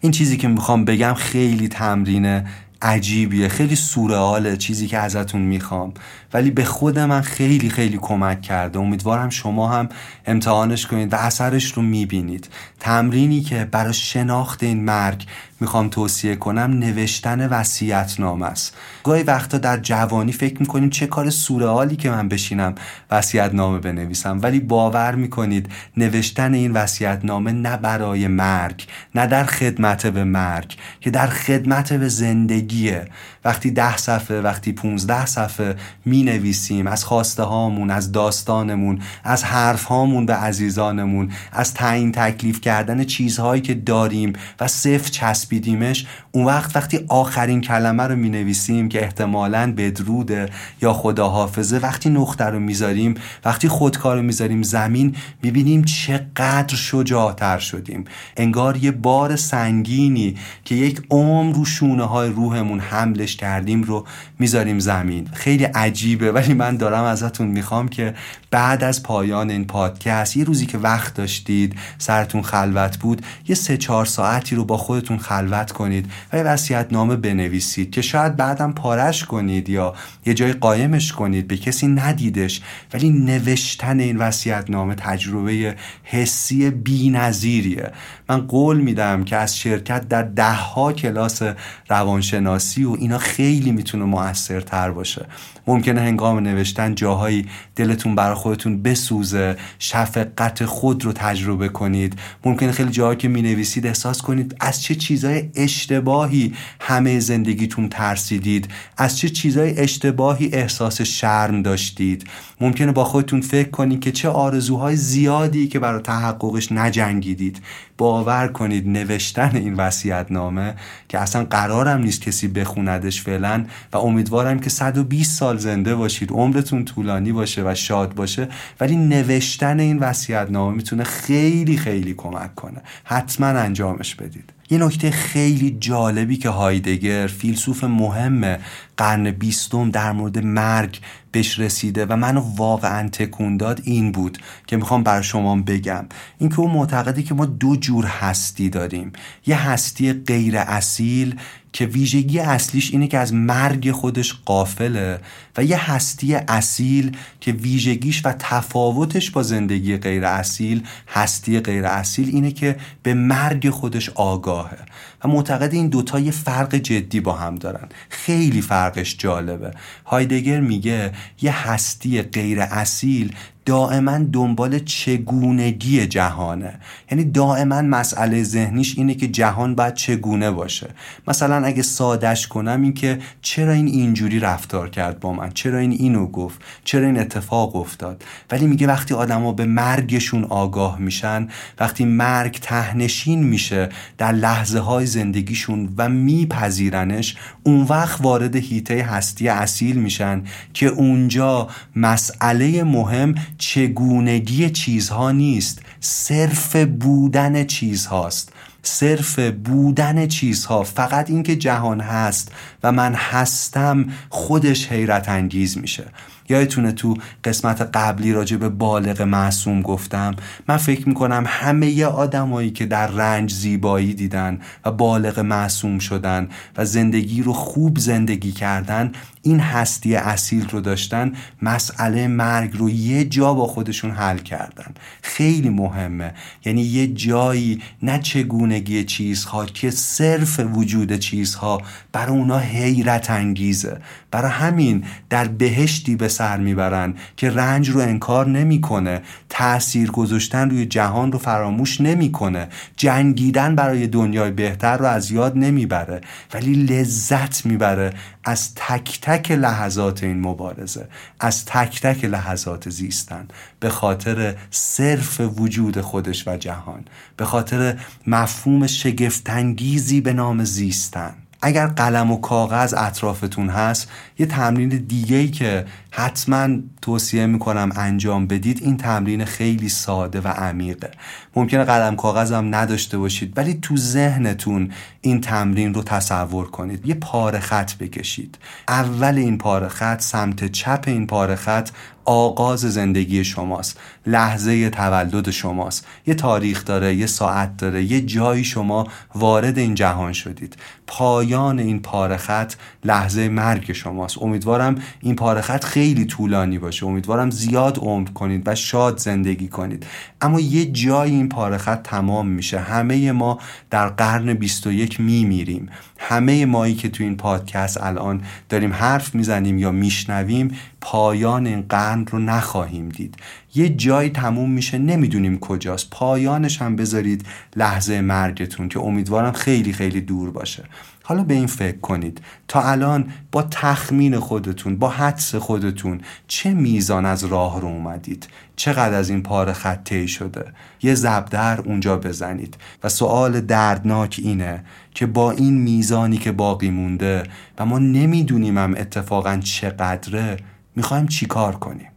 این چیزی که می‌خوام بگم خیلی تمرینه عجیبیه خیلی سورئاله چیزی که ازتون می‌خوام. ولی به خود من خیلی خیلی کمک کرده. امیدوارم شما هم امتحانش کنید و اثرش رو می‌بینید. تمرینی که برای شناخت این مرگ می‌خوام توصیه کنم نوشتن وسیعت نام است. گاهی وقتا در جوانی فکر می‌کنیم چه کار سورئالی که من بشینم وسیعت نامه بنویسم. ولی باور می‌کنید نوشتن این وسیعت نامه نه برای مرگ نه در خدمت به مرگ که در خدمت به زندگیه. وقتی ده صفحه وقتی 15 صفحه می نویسیم از خواسته هامون از داستانمون از حرف هامون به عزیزانمون از تعیین تکلیف کردن چیزهایی که داریم و صفر چسبیدیمش اون وقت وقتی آخرین کلمه رو می نویسیم که احتمالا بدروده یا خداحافظه وقتی نقطه رو می‌ذاریم وقتی خودکار رو می‌ذاریم زمین می‌بینیم چقدر شجاعتر شدیم. انگار یه بار سنگینی که یک عمر رو شونه های روحمون حملش کردیم رو می‌ذاریم زمین. خیلی عجیبه ولی من دارم ازتون می‌خوام که بعد از پایان این پادکست یه روزی که وقت داشتید سرتون خلوت بود یه سه چهار ساعتی رو با خودتون خلوت کنید و یه وصیت نامه بنویسید که شاید بعدم پارش کنید یا یه جای قایمش کنید به کسی ندیدش. ولی نوشتن این وصیت نامه تجربه حسی بی‌نظیریه. من قول میدم که از شرکت در دهها کلاس روانشناسی و اینا خیلی می‌تونه موثرتر باشه. ممکنه هنگام نوشتن جاهایی دلتون برای خودتون بسوزه شفقت خود رو تجربه کنید. ممکنه خیلی جاهایی که می نویسید احساس کنید از چه چیزای اشتباهی همه زندگیتون ترسیدید از چه چیزای اشتباهی احساس شرم داشتید. ممکنه با خودتون فکر کنید که چه آرزوهای زیادی که برای تحققش نجنگیدید. باور کنید نوشتن این وصیت نامه که اصلا قرارم نیست کسی بخوندش فعلا و امیدوارم که 120 سال زنده باشید عمرتون طولانی باشه و شاد باشه ولی نوشتن این وصیت نامه می‌تونه خیلی خیلی کمک کنه. حتما انجامش بدید. یه نکته خیلی جالبی که هایدگر فیلسوف مهم قرن بیستم در مورد مرگ بهش رسیده و منو واقعا تکون داد این بود که می‌خوام بر شما بگم. اینکه اون معتقدی که ما دو جور هستی داریم. یه هستی غیر اصیل که ویژگی اصلیش اینه که از مرگ خودش قافله و یه هستی اصیل که ویژگیش و تفاوتش با زندگی غیر اصیل هستی غیر اصیل اینه که به مرگ خودش آگاهه. و معتقد این دوتا یه فرق جدی با هم دارن. خیلی فرقش جالبه. هایدگر میگه یه هستی غیر اصیل دائما دنبال چگونگی جهانه. یعنی دائما مسئله ذهنیش اینه که جهان باید چگونه باشه. مثلا اگه سادش کنم این که چرا این اینجوری رفتار کرد با من؟ چرا این اینو گفت؟ چرا این اتفاق افتاد؟ ولی میگه وقتی آدما به مرگشون آگاه میشن وقتی مرگ تهنشین میشه در لحظه های زندگیشون و میپذیرنش اون وقت وارد هیته هستی اصیل میشن که اونجا مسئله مهم چگونگی چیزها نیست صرف بودن چیزهاست. صرف بودن چیزها فقط اینکه جهان هست و من هستم خودش حیرت انگیز میشه. یادتونه تو قسمت قبلی راجع به بالغ معصوم گفتم؟ من فکر می‌کنم همه آدمایی که در رنج زیبایی دیدن و بالغ معصوم شدن و زندگی رو خوب زندگی کردن این هستی اصیل رو داشتن مسئله مرگ رو یه جا با خودشون حل کردن. خیلی مهمه. یعنی یه جایی نه چگونگی چیزها که صرف وجود چیزها برای اونا حیرت انگیزه. برای همین در بهشتی به سر می‌برن که رنج رو انکار نمی‌کنه تاثیر گذاشتن روی جهان رو فراموش نمی‌کنه. جنگیدن برای دنیای بهتر رو از یاد نمی‌بره. ولی لذت می‌بره. از تک تک لحظات این مبارزه از تک تک لحظات زیستن. به خاطر صرف وجود خودش و جهان به خاطر مفهوم شگفتانگیزی به نام زیستن. اگر قلم و کاغذ اطرافتون هست یه تمرین دیگه ای که حتما توصیه می‌کنم انجام بدید این تمرین خیلی ساده و عمیقه. ممکنه قلم کاغذ هم نداشته باشید ولی تو ذهنتون این تمرین رو تصور کنید. یه پاره خط بکشید. اول این پاره خط سمت چپ این پاره خط آغاز زندگی شماست. لحظه تولد شماست. یه تاریخ داره یه ساعت داره یه جایی شما وارد این جهان شدید. پایان این پاره خط لحظه مرگ شماست. امیدوارم این پاره خط خیلی طولانی باشه. امیدوارم زیاد عمر کنید و شاد زندگی کنید. اما یه جایی این پاره خط تمام میشه. همه ما در قرن 21 میمیریم. همه مایی که تو این پادکست الان داریم حرف می‌زنیم یا میشنویم پایان این قرن رو نخواهیم دید. یه جایی تموم میشه نمی‌دونیم کجاست. پایانش هم بذارید لحظه مرگتون که امیدوارم خیلی خیلی دور باشه. حالا به این فکر کنید. تا الان با تخمین خودتون با حدس خودتون چه میزان از راه رو اومدید؟ چقدر از این پاره خطه شده؟ یه زبدر اونجا بزنید. و سوال دردناک اینه که با این میزانی که باقی مونده و ما نمی‌دونیم هم اتفاقا چقدره می‌خوایم چیکار کنیم؟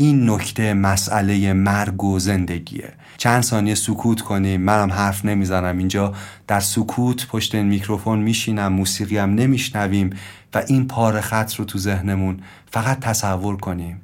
این نکته مسئله مرگ و زندگیه. چند ثانیه سکوت کنیم منم حرف نمی‌زنم. اینجا در سکوت پشت این میکروفون میشینم موسیقی هم نمیشنویم و این پاره خط رو تو ذهنمون فقط تصور کنیم.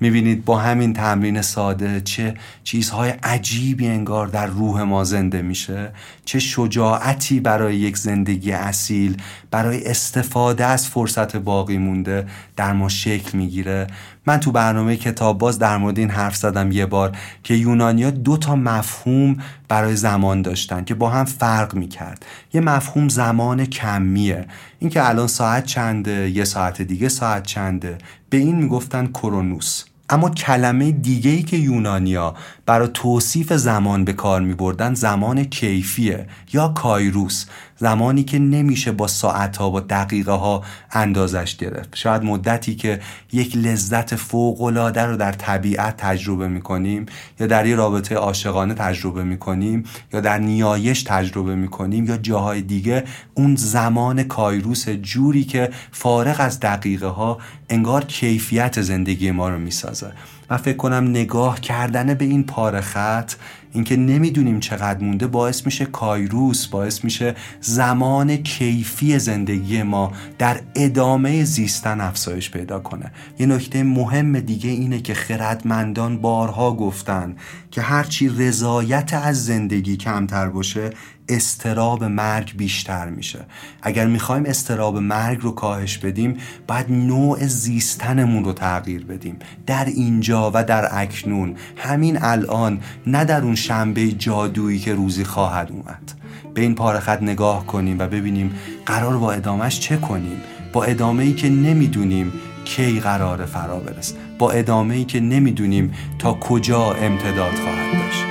می‌بینید با همین تمرین ساده چه چیزهای عجیبی انگار در روح ما زنده میشه چه شجاعتی برای یک زندگی اصیل برای استفاده از فرصت باقی مونده در ما شکل می‌گیره. من تو برنامه کتاب باز در مورد این حرف زدم یه بار که یونانیا دو تا مفهوم برای زمان داشتن که با هم فرق می‌کرد. یه مفهوم زمان کمیه. اینکه الان ساعت چنده یه ساعت دیگه ساعت چنده. به این می‌گفتن کرونوس. اما کلمه دیگه ای که یونانیا برای توصیف زمان به کار می بردن زمان کیفیه یا کایروس. زمانی که نمیشه با ساعت ها با دقیقه ها اندازش گرفت. شاید مدتی که یک لذت فوق العاده رو در طبیعت تجربه می‌کنیم یا در یه رابطه عاشقانه تجربه می‌کنیم یا در نیایش تجربه می‌کنیم یا جاهای دیگه اون زمان کایروس جوری که فارغ از دقیقه ها انگار کیفیت زندگی ما رو می‌سازه. و فکر کنم نگاه کردن به این پاره خط اینکه نمی‌دونیم چقدر مونده باعث میشه کایروس باعث میشه زمان کیفی زندگی ما در ادامه زیستن افزایش پیدا کنه. یه نکته مهم دیگه اینه که خردمندان بارها گفتن که هرچی رضایت از زندگی کمتر باشه استراب مرگ بیشتر میشه. اگر می‌خوایم استراب مرگ رو کاهش بدیم باید نوع زیستنمون رو تغییر بدیم. در اینجا و در اکنون. همین الان نه در اون شنبه جادویی که روزی خواهد اومد. به این پارخط نگاه کنیم و ببینیم قرار با ادامش چه کنیم. با ادامه ای که نمی‌دونیم کی قرار فرا برس با ادامه ای که نمی‌دونیم تا کجا امتداد خواهد داشت.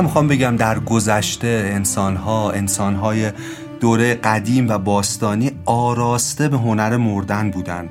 من می‌خوام بگم در گذشته انسانها انسانهای دوره قدیم و باستانی آراسته به هنر مردن بودن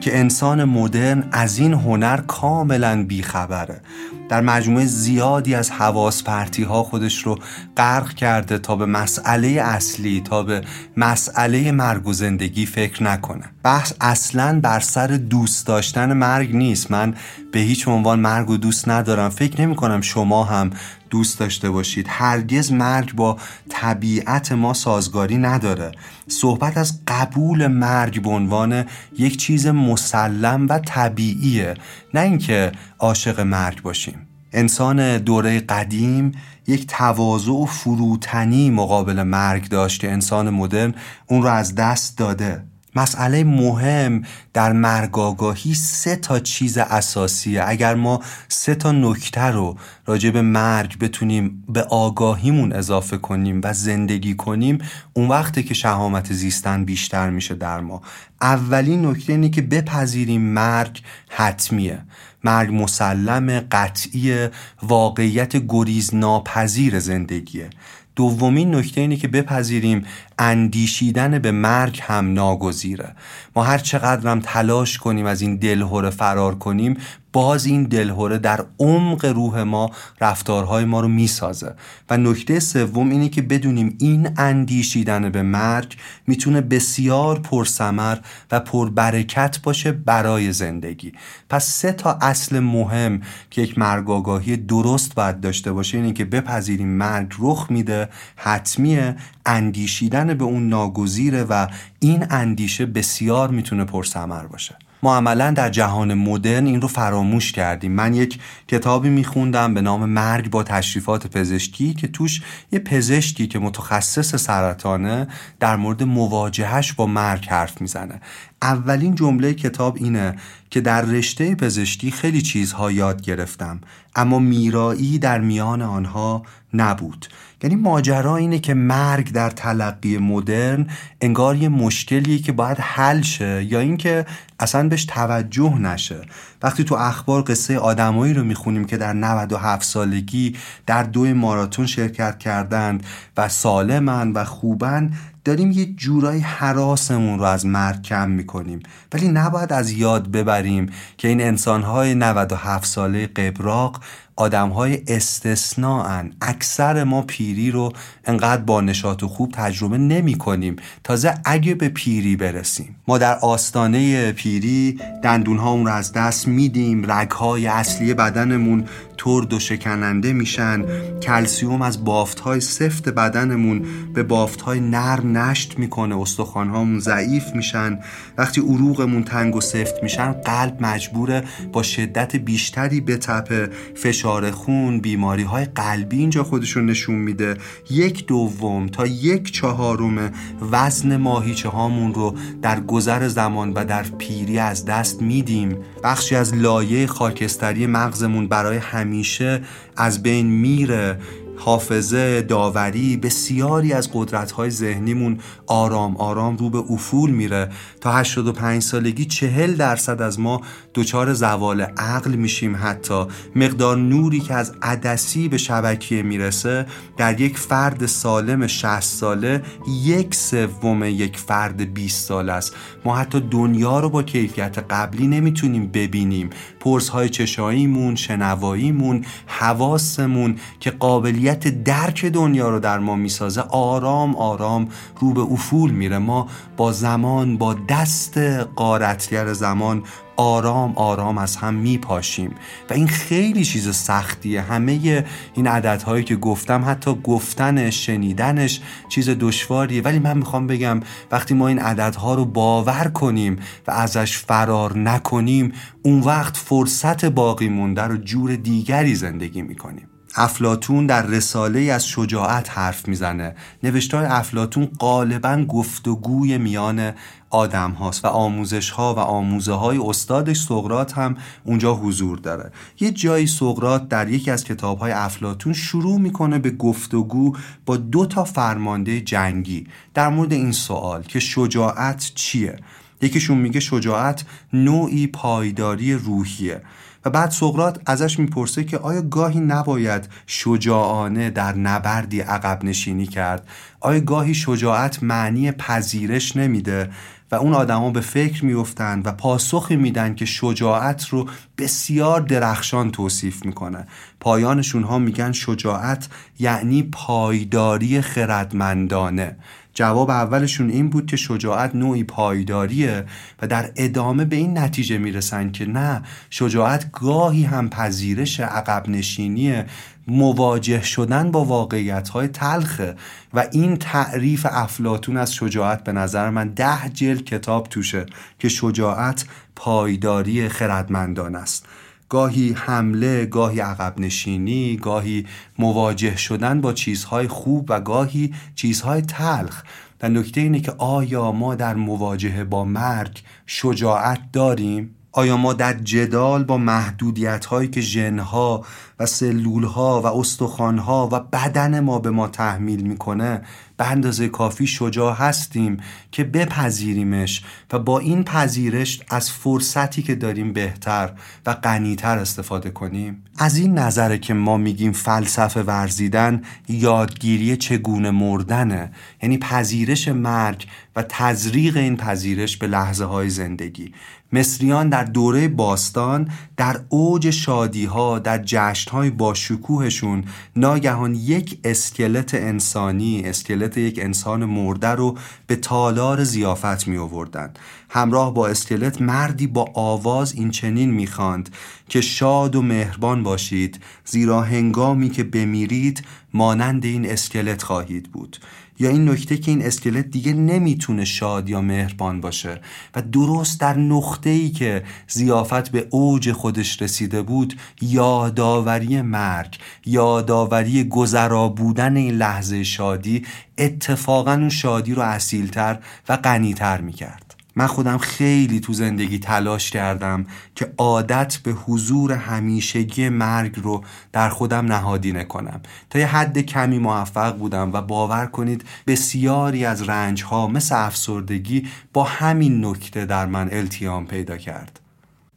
که انسان مدرن از این هنر کاملا بیخبره. در مجموعه زیادی از حواس پرتی ها خودش رو غرق کرده تا به مسئله اصلی تا به مسئله مرگ و زندگی فکر نکنه. بحث اصلا بر سر دوست داشتن مرگ نیست. من به هیچ عنوان مرگ و دوست ندارم. فکر نمی کنم شما هم دوست داشته باشید. هرگز مرگ با طبیعت ما سازگاری نداره. صحبت از قبول مرگ به عنوان یک چیز مسلم و طبیعیه نه اینکه عاشق مرگ باشیم. انسان دوره قدیم یک تواضع و فروتنی مقابل مرگ داشت که انسان مدرن اون رو از دست داده. مسئله مهم در مرگاگاهی سه تا چیز اساسیه. اگر ما سه تا نکته رو راجع به مرگ بتونیم به آگاهیمون اضافه کنیم و زندگی کنیم اون وقته که شهامت زیستن بیشتر میشه در ما. اولین نکته اینه که بپذیریم مرگ حتمیه. مرگ مسلم قطعی واقعیت گریز ناپذیر زندگیه. دومین نکته اینه که بپذیریم اندیشیدن به مرگ هم ناگزیره. ما هر چقدر تلاش کنیم از این دلهوره فرار کنیم باز این دلهوره در عمق روح ما رفتارهای ما رو می‌سازه. و نکته سوم اینه که بدونیم این اندیشیدن به مرگ می‌تونه بسیار پرسمر و پربرکت باشه برای زندگی. پس سه تا اصل مهم که یک مرگ درست باید داشته باشه اینه که بپذیریم مرگ رخ میده حتمیه اندیشیدن به اون ناگزیره و این اندیشه بسیار می‌تونه پرسمر باشه. ما عملا در جهان مدرن این رو فراموش کردیم. من یک کتابی میخوندم به نام مرگ با تشریفات پزشکی که توش یه پزشکی که متخصص سرطانه در مورد مواجهش با مرگ حرف می‌زنه. اولین جمله کتاب اینه که در رشته پزشکی خیلی چیزها یاد گرفتم اما میرایی در میان آنها نبود. یعنی ماجرا اینه که مرگ در تلقی مدرن انگار یه مشکلیه که باید حل شه یا اینکه اصلا بهش توجه نشه. وقتی تو اخبار قصه آدمایی رو می‌خونیم که در 97 سالگی در دو ماراتون شرکت کردند و سالمن و خوبن داریم یه جورایی حراسمون رو از مرگ کم می‌کنیم. ولی نباید از یاد ببریم که این انسانهای 97 ساله قبراق آدم های استثناءن. اکثر ما پیری رو انقدر با نشاط و خوب تجربه نمی کنیم تازه اگه به پیری برسیم. ما در آستانه پیری دندون رو از دست میدیم. رگ های اصلی بدنمون ترد و شکننده میشن. کلسیوم از بافت های سفت بدنمون به بافت های نرم نشت می‌کنه. استخوان هامون ضعیف میشن. وقتی عروقمون تنگ و سفت میشن قلب مجبوره با شدت بیشتری بتپه فشار خون بیماری های قلبی اینجا خودشون نشون میده. یک دوم تا یک چهارم وزن ماهیچه هامون رو در گذر زمان و در پیری از دست میدیم. بخشی از لایه خاکستری مغزمون برای همیشه از بین میره. حافظه داوری بسیاری از قدرت‌های ذهنیمون آرام آرام رو به افول میره. تا 85 سالگی 40 درصد از ما دچار زوال عقل میشیم حتی. مقدار نوری که از عدسی به شبکیه می‌رسه در یک فرد سالم 60 ساله یک سوم یک فرد 20 ساله است. ما حتی دنیا رو با کیفیت قبلی نمی‌تونیم ببینیم. پرس های چشاییمون شنواییمون حواسمون که قابلیت درک دنیا رو در ما می‌سازه آرام آرام رو به افول میره. ما با زمان با دست قارتگر زمان آرام آرام از هم میپاشیم. و این خیلی چیز سختیه. همه این عددهایی که گفتم حتی گفتنش شنیدنش چیز دشواریه. ولی من می‌خوام بگم وقتی ما این عددها رو باور کنیم و ازش فرار نکنیم اون وقت فرصت باقی مونده رو جور دیگری زندگی می‌کنیم. افلاتون در رساله از شجاعت حرف می‌زنه. نوشتار افلاتون غالبا گفتگوی میان آدم هاست و آموزش ها و آموزه های استادش سقرات هم اونجا حضور داره. یه جایی سقرات در یکی از کتاب های افلاتون شروع می‌کنه به گفتگو با دو تا فرمانده جنگی. در مورد این سوال که شجاعت چیه؟ یکیشون میگه شجاعت نوعی پایداری روحیه. و بعد سقرات ازش می‌پرسه که آیا گاهی نباید شجاعانه در نبردی عقب نشینی کرد؟ آیا گاهی شجاعت معنی پذیرش نمیده؟ و اون آدما به فکر میفتند و پاسخی میدن که شجاعت رو بسیار درخشان توصیف می‌کنه. پایانشون ها میگن شجاعت یعنی پایداری خردمندانه. جواب اولشون این بود که شجاعت نوعی پایداریه و در ادامه به این نتیجه می‌رسن که نه شجاعت گاهی هم پذیرش عقب نشینیه مواجه شدن با واقعیت های تلخه و این تعریف افلاتون از شجاعت به نظر من ده جلد کتاب توشه که شجاعت پایداری خردمندان است. گاهی حمله، گاهی عقب نشینی، گاهی مواجه شدن با چیزهای خوب و گاهی چیزهای تلخ و نکته اینه که آیا ما در مواجهه با مرگ شجاعت داریم؟ آیا ما در جدال با محدودیت هایی که ژنها و سلول ها و استخوان ها و بدن ما به ما تحمیل می‌کنه به اندازه کافی شجاع هستیم که بپذیریمش و با این پذیرش از فرصتی که داریم بهتر و غنیتر استفاده کنیم. از این نظره که ما میگیم فلسفه ورزیدن یادگیری چگونه مردنه یعنی پذیرش مرگ و تزریق این پذیرش به لحظه های زندگی. مصریان در دوره باستان در اوج شادی ها در جشن های با شکوهشون ناگهان یک اسکلت انسانی اسکلت یک انسان مرده رو به تالار زیافت می آوردن همراه با اسکلت مردی با آواز این چنین می‌خواند که شاد و مهربان باشید زیرا هنگامی که بمیرید مانند این اسکلت خواهید بود. یا این نکته که این اسکلت دیگه نمی‌تونه شاد یا مهربان باشه. و درست در نقطه ای که زیافت به اوج خودش رسیده بود یادآوری مرگ یادآوری گذرا بودن این لحظه شادی اتفاقا اون شادی رو اصیلتر و غنیتر می‌کرد. من خودم خیلی تو زندگی تلاش کردم که عادت به حضور همیشگی مرگ رو در خودم نهادینه کنم تا یه حد کمی موفق بودم و باور کنید بسیاری از رنج ها مثل افسردگی با همین نکته در من التیام پیدا کرد.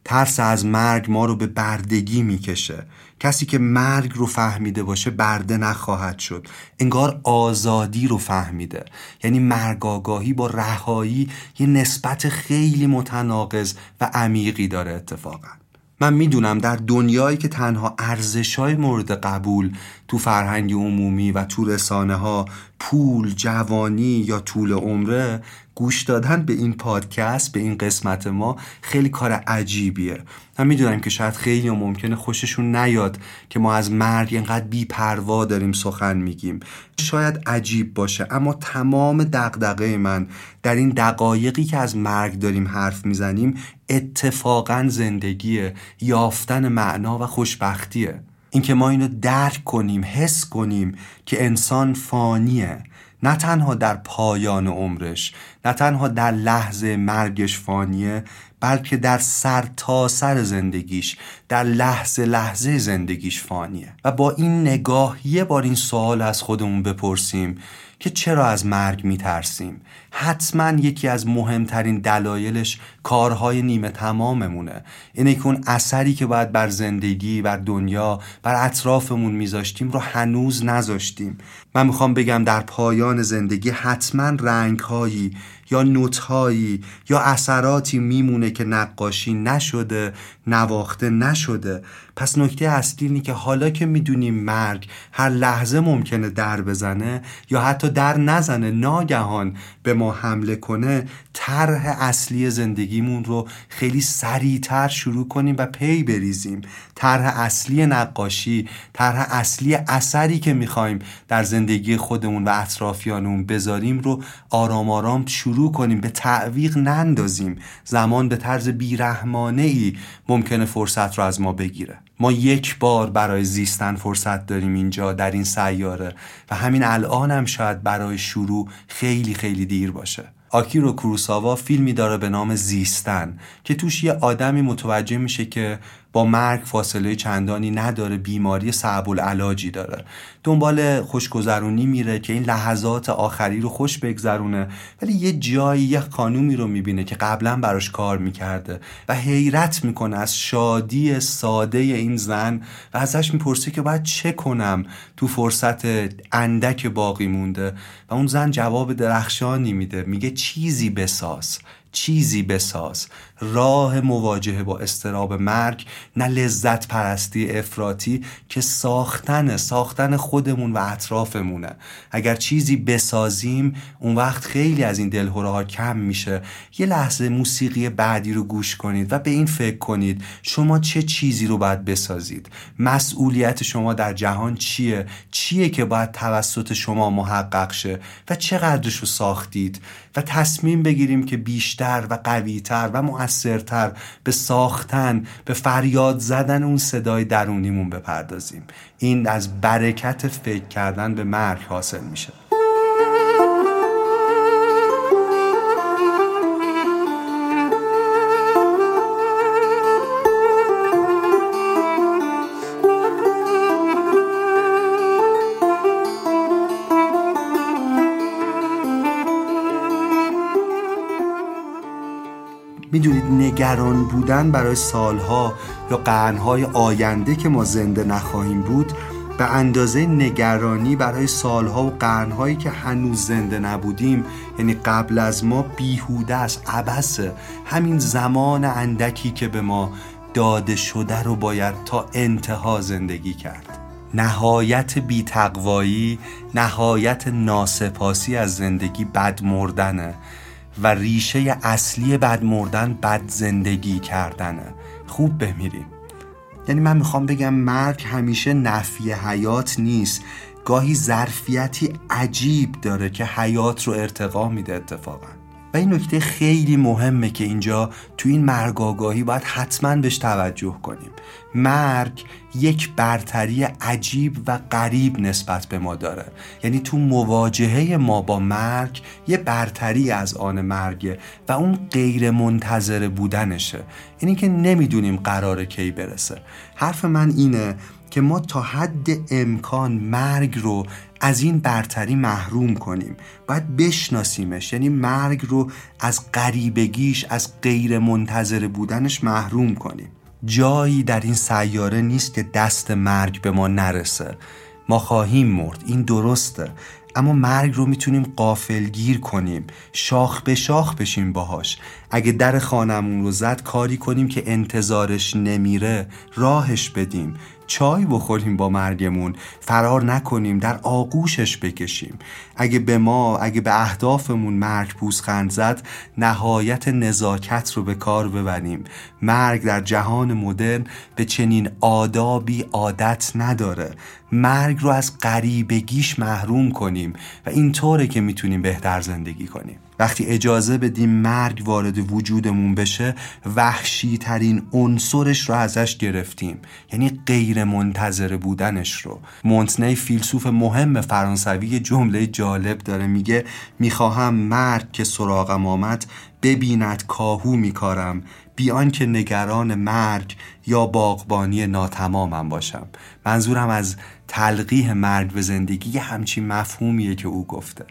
ترس از مرگ ما رو به بردگی می‌کشه. کسی که مرگ رو فهمیده باشه برده نخواهد شد. انگار آزادی رو فهمیده. یعنی مرگ آگاهی با رهایی یه نسبت خیلی متناقض و عمیقی داره اتفاقا. من می‌دونم در دنیایی که تنها ارزش های مورد قبول تو فرهنگ عمومی و تو رسانه ها پول، جوانی یا طول عمره گوش دادن به این پادکست به این قسمت ما خیلی کار عجیبیه. من می‌دونم که شاید خیلی ممکنه خوششون نیاد که ما از مرگ اینقدر بیپروا داریم سخن میگیم. شاید عجیب باشه اما تمام دقدقه من در این دقایقی که از مرگ داریم حرف می‌زنیم اتفاقا زندگیه یافتن معنا و خوشبختیه. اینکه ما اینو درک کنیم حس کنیم که انسان فانیه. نه تنها در پایان عمرش نه تنها در لحظه مرگش فانیه بلکه در سر تا سر زندگیش در لحظه لحظه زندگیش فانیه. و با این نگاه یه بار این سوال از خودمون بپرسیم که چرا از مرگ میترسیم؟ حتما یکی از مهمترین دلایلش کارهای نیمه تماممونه. اینه که اون اثری که باید بر زندگی بر دنیا بر اطرافمون میذاشتیم رو هنوز نذاشتیم. من می‌خوام بگم در پایان زندگی حتما رنگهایی یا نوتهایی یا اثراتی میمونه که نقاشی نشده نواخته نشده. پس نکته اصلی اینه که حالا که می‌دونیم مرگ هر لحظه ممکنه در بزنه یا حتی در نزنه ناگهان به ما حمله کنه طرح اصلی زندگیمون رو خیلی سریعتر شروع کنیم و پی بریزیم. طرح اصلی نقاشی طرح اصلی اثری که می‌خوایم در زندگی خودمون و اطرافیانمون بذاریم رو آرام آرام شروع کنیم به تعویق نندازیم. زمان به طرز بیرحمانه ای ممکنه فرصت رو از ما بگیره. ما یک بار برای زیستن فرصت داریم اینجا در این سیاره و همین الان هم شاید برای شروع خیلی خیلی دیر باشه. آکیرو کروساوا فیلمی داره به نام زیستن که توش یه آدمی متوجه میشه که با مرگ فاصله چندانی نداره بیماری صعب العلاجی داره. دنبال خوشگذرونی میره که این لحظات آخری رو خوش بگذرونه ولی یه جایی یه خانومی رو می‌بینه که قبلا براش کار می‌کرده و حیرت می‌کنه از شادی ساده این زن و ازش می‌پرسه که باید چه کنم تو فرصت اندک باقی مونده. و اون زن جواب درخشانی میده میگه چیزی بساز چیزی بساز. راه مواجهه با استراب مرگ نه لذت پرستی افراطی که ساختن ساختن خودمون و اطرافمونه. اگر چیزی بسازیم اون وقت خیلی از این دلهوره ها کم میشه. یه لحظه موسیقی بعدی رو گوش کنید و به این فکر کنید شما چه چیزی رو باید بسازید؟ مسئولیت شما در جهان چیه؟ چیه که باید توسط شما محقق شه؟ و چقدرش رو ساختید؟ و تصمیم بگیریم که بیشتر و قویتر و مؤثرتر به ساختن به فریاد زدن اون صدای درونیمون بپردازیم. این از برکت فکر کردن به مرگ حاصل میشه. می‌دونید نگران بودن برای سالها یا قرنهای آینده که ما زنده نخواهیم بود به اندازه نگرانی برای سالها و قرنهایی که هنوز زنده نبودیم یعنی قبل از ما بیهوده است عبسه همین زمان اندکی که به ما داده شده رو باید تا انتها زندگی کرد. نهایت بیتقوایی نهایت ناسپاسی از زندگی بد مردنه و ریشه اصلی بد مردن بد زندگی کردنه. خوب بمیریم. یعنی من می‌خوام بگم مرگ همیشه نفی حیات نیست. گاهی ظرفیتی عجیب داره که حیات رو ارتقا میده اتفاقا. و این نکته خیلی مهمه که اینجا تو این مرگ آگاهی باید حتما بهش توجه کنیم. مرگ یک برتری عجیب و غریب نسبت به ما داره. یعنی تو مواجهه ما با مرگ یه برتری از آن مرگه و اون غیر منتظر بودنشه. اینی که نمی‌دونیم قرار کی برسه. حرف من اینه که ما تا حد امکان مرگ رو از این برتری محروم کنیم. باید بشناسیمش. یعنی مرگ رو از غریبگیش از غیر منتظر بودنش محروم کنیم. جایی در این سیاره نیست که دست مرگ به ما نرسه. ما خواهیم مرد. این درسته. اما مرگ رو می‌تونیم قافلگیر کنیم. شاخ به شاخ بشیم باهاش. اگه در خانمون رو زد کاری کنیم که انتظارش نمیره. راهش بدیم. چای بخوریم با مرگمون. فرار نکنیم در آغوشش بکشیم. اگه به ما اگه به اهدافمون مرگ پوزخند زد نهایت نزاکت رو به کار ببریم. مرگ در جهان مدرن به چنین آدابی عادت نداره. مرگ رو از غریبگیش محروم کنیم و اینطوره که می‌تونیم بهتر زندگی کنیم. وقتی اجازه بدیم مرگ وارد وجودمون بشه وحشی ترین عنصرش رو ازش گرفتیم. یعنی غیر منتظر بودنش رو. مونتنی فیلسوف مهم فرانسوی جمله جالب داره میگه می‌خواهم مرگ که سراغم آمد ببیند کاهو میکارم بیان که نگران مرگ یا باغبانی ناتمامم باشم. منظورم از تلقیح مرگ به زندگی همچین مفهومیه که او گفته.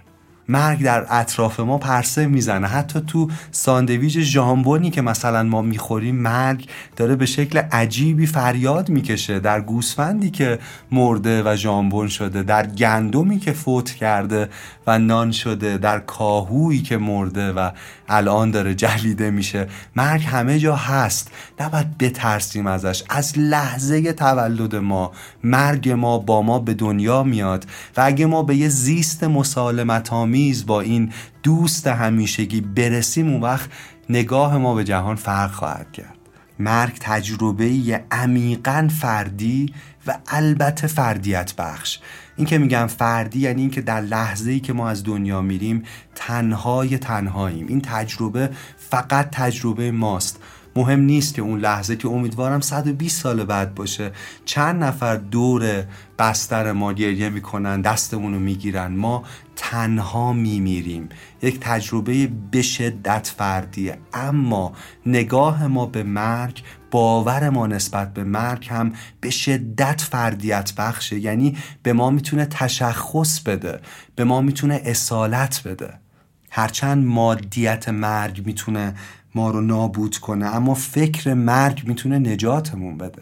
مرگ در اطراف ما پرسه می‌زنه. حتی تو ساندویج ژامبونی که مثلا ما می‌خوریم مرگ داره به شکل عجیبی فریاد می‌کشه در گوسفندی که مرده و ژامبون شده در گندمی که فوت کرده و نان شده در کاهویی که مرده و الان داره جلیده میشه. مرگ همه جا هست. نباید بترسیم ازش. از لحظه تولد ما مرگ ما با ما به دنیا میاد و اگه ما به یه زیست مسالمت آمیز با این دوست همیشگی برسیم اون وقت نگاه ما به جهان فرق خواهد کرد. مرگ تجربه عمیقا فردی و البته فردیت بخش. این که میگم فردی یعنی اینکه در لحظه ای که ما از دنیا میریم تنهای تنهاییم. این تجربه فقط تجربه ماست. مهم نیست که اون لحظه که امیدوارم 120 سال بعد باشه. چند نفر دور بستر ما گریه می‌کنن دستمون رو می‌گیرن. ما تنها میمیریم. یک تجربه به شدت فردیه. اما نگاه ما به مرگ باور ما نسبت به مرگ هم به شدت فردیت بخشه. یعنی به ما می‌تونه تشخص بده. به ما می‌تونه اصالت بده. هرچند مادیت مرگ می‌تونه ما رو نابود کنه اما فکر مرگ می‌تونه نجاتمون بده.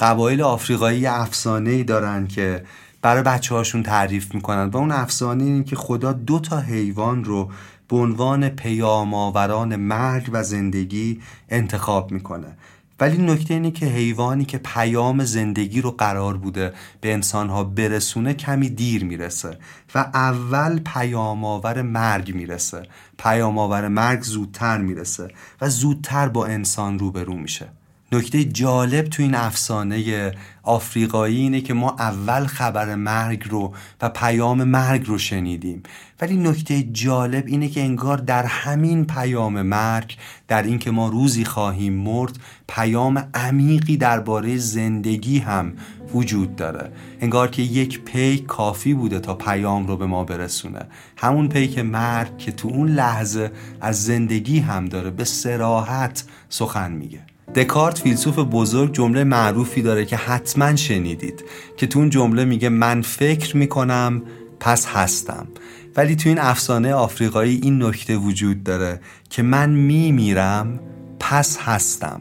قبایل آفریقایی افسانه ای دارن که برای بچه هاشون تعریف می‌کنن و اون افسانه این که خدا دو تا حیوان رو به عنوان پیامآوران مرگ و زندگی انتخاب می‌کنه. ولی نکته اینه که حیوانی که پیام زندگی رو قرار بوده به انسانها برسونه کمی دیر می‌رسه و اول پیام آور مرگ می‌رسه. پیام آور مرگ زودتر می‌رسه و زودتر با انسان روبرو میشه. نکته جالب تو این افسانه آفریقایی اینه که ما اول خبر مرگ رو و پیام مرگ رو شنیدیم. ولی نکته جالب اینه که انگار در همین پیام مرگ در اینکه ما روزی خواهیم مرد پیام عمیقی درباره زندگی هم وجود داره. انگار که یک پی کافی بوده تا پیام رو به ما برسونه. همون پی که مرگ که تو اون لحظه از زندگی هم داره به سراحت سخن میگه. دکارت فیلسوف بزرگ جمله معروفی داره که حتما شنیدید که تو اون جمله میگه من فکر می‌کنم پس هستم. ولی تو این افسانه آفریقایی این نکته وجود داره که من میمیرم پس هستم.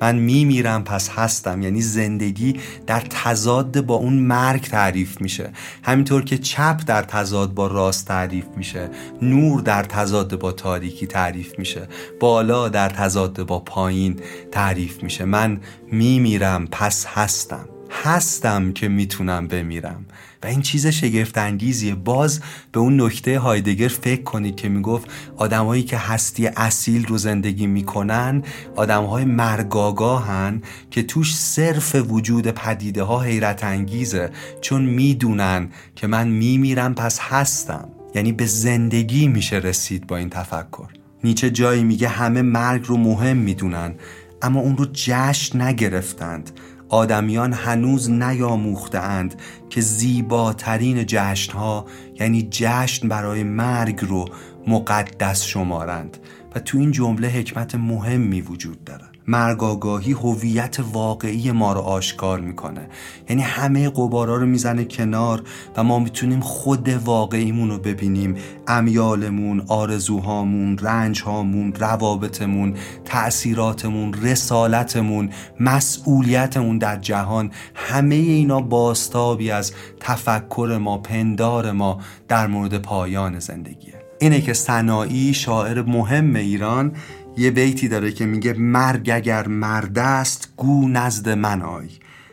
من میمیرم پس هستم. یعنی زندگی در تضاد با اون مرگ تعریف میشه. همینطور که چپ در تضاد با راست تعریف میشه نور در تضاد با تاریکی تعریف میشه بالا در تضاد با پایین تعریف میشه. من میمیرم پس هستم. هستم که می‌تونم بمیرم. و این چیز شگفت انگیزیه باز به اون نکته هایدگر فکر کنید که می‌گفت آدمایی که هستی اصیل رو زندگی می‌کنن آدمهای مرگاگاهن که توش صرف وجود پدیده ها حیرت انگیزه چون می‌دونن که من میمیرم پس هستم. یعنی به زندگی میشه رسید با این تفکر. نیچه جایی میگه همه مرگ رو مهم می‌دونن اما اون رو جشن نگرفتند. آدمیان هنوز نیاموختند که زیباترین جشنها یعنی جشن برای مرگ رو مقدس شمارند. و تو این جمله حکمت مهمی وجود داره مرگاگاهی هویت واقعی ما رو آشکار می‌کنه. یعنی همه قبارا رو می‌زنه کنار و ما می‌تونیم خود واقعیمون رو ببینیم. امیالمون آرزوهامون رنجهامون روابطمون تأثیراتمون رسالتمون مسئولیتمون در جهان همه اینا باستابی از تفکر ما پندار ما در مورد پایان زندگیه. اینه که سنایی شاعر مهم ایران یه بیتی داره که میگه مرگ اگر مرد است گو نزد من آی.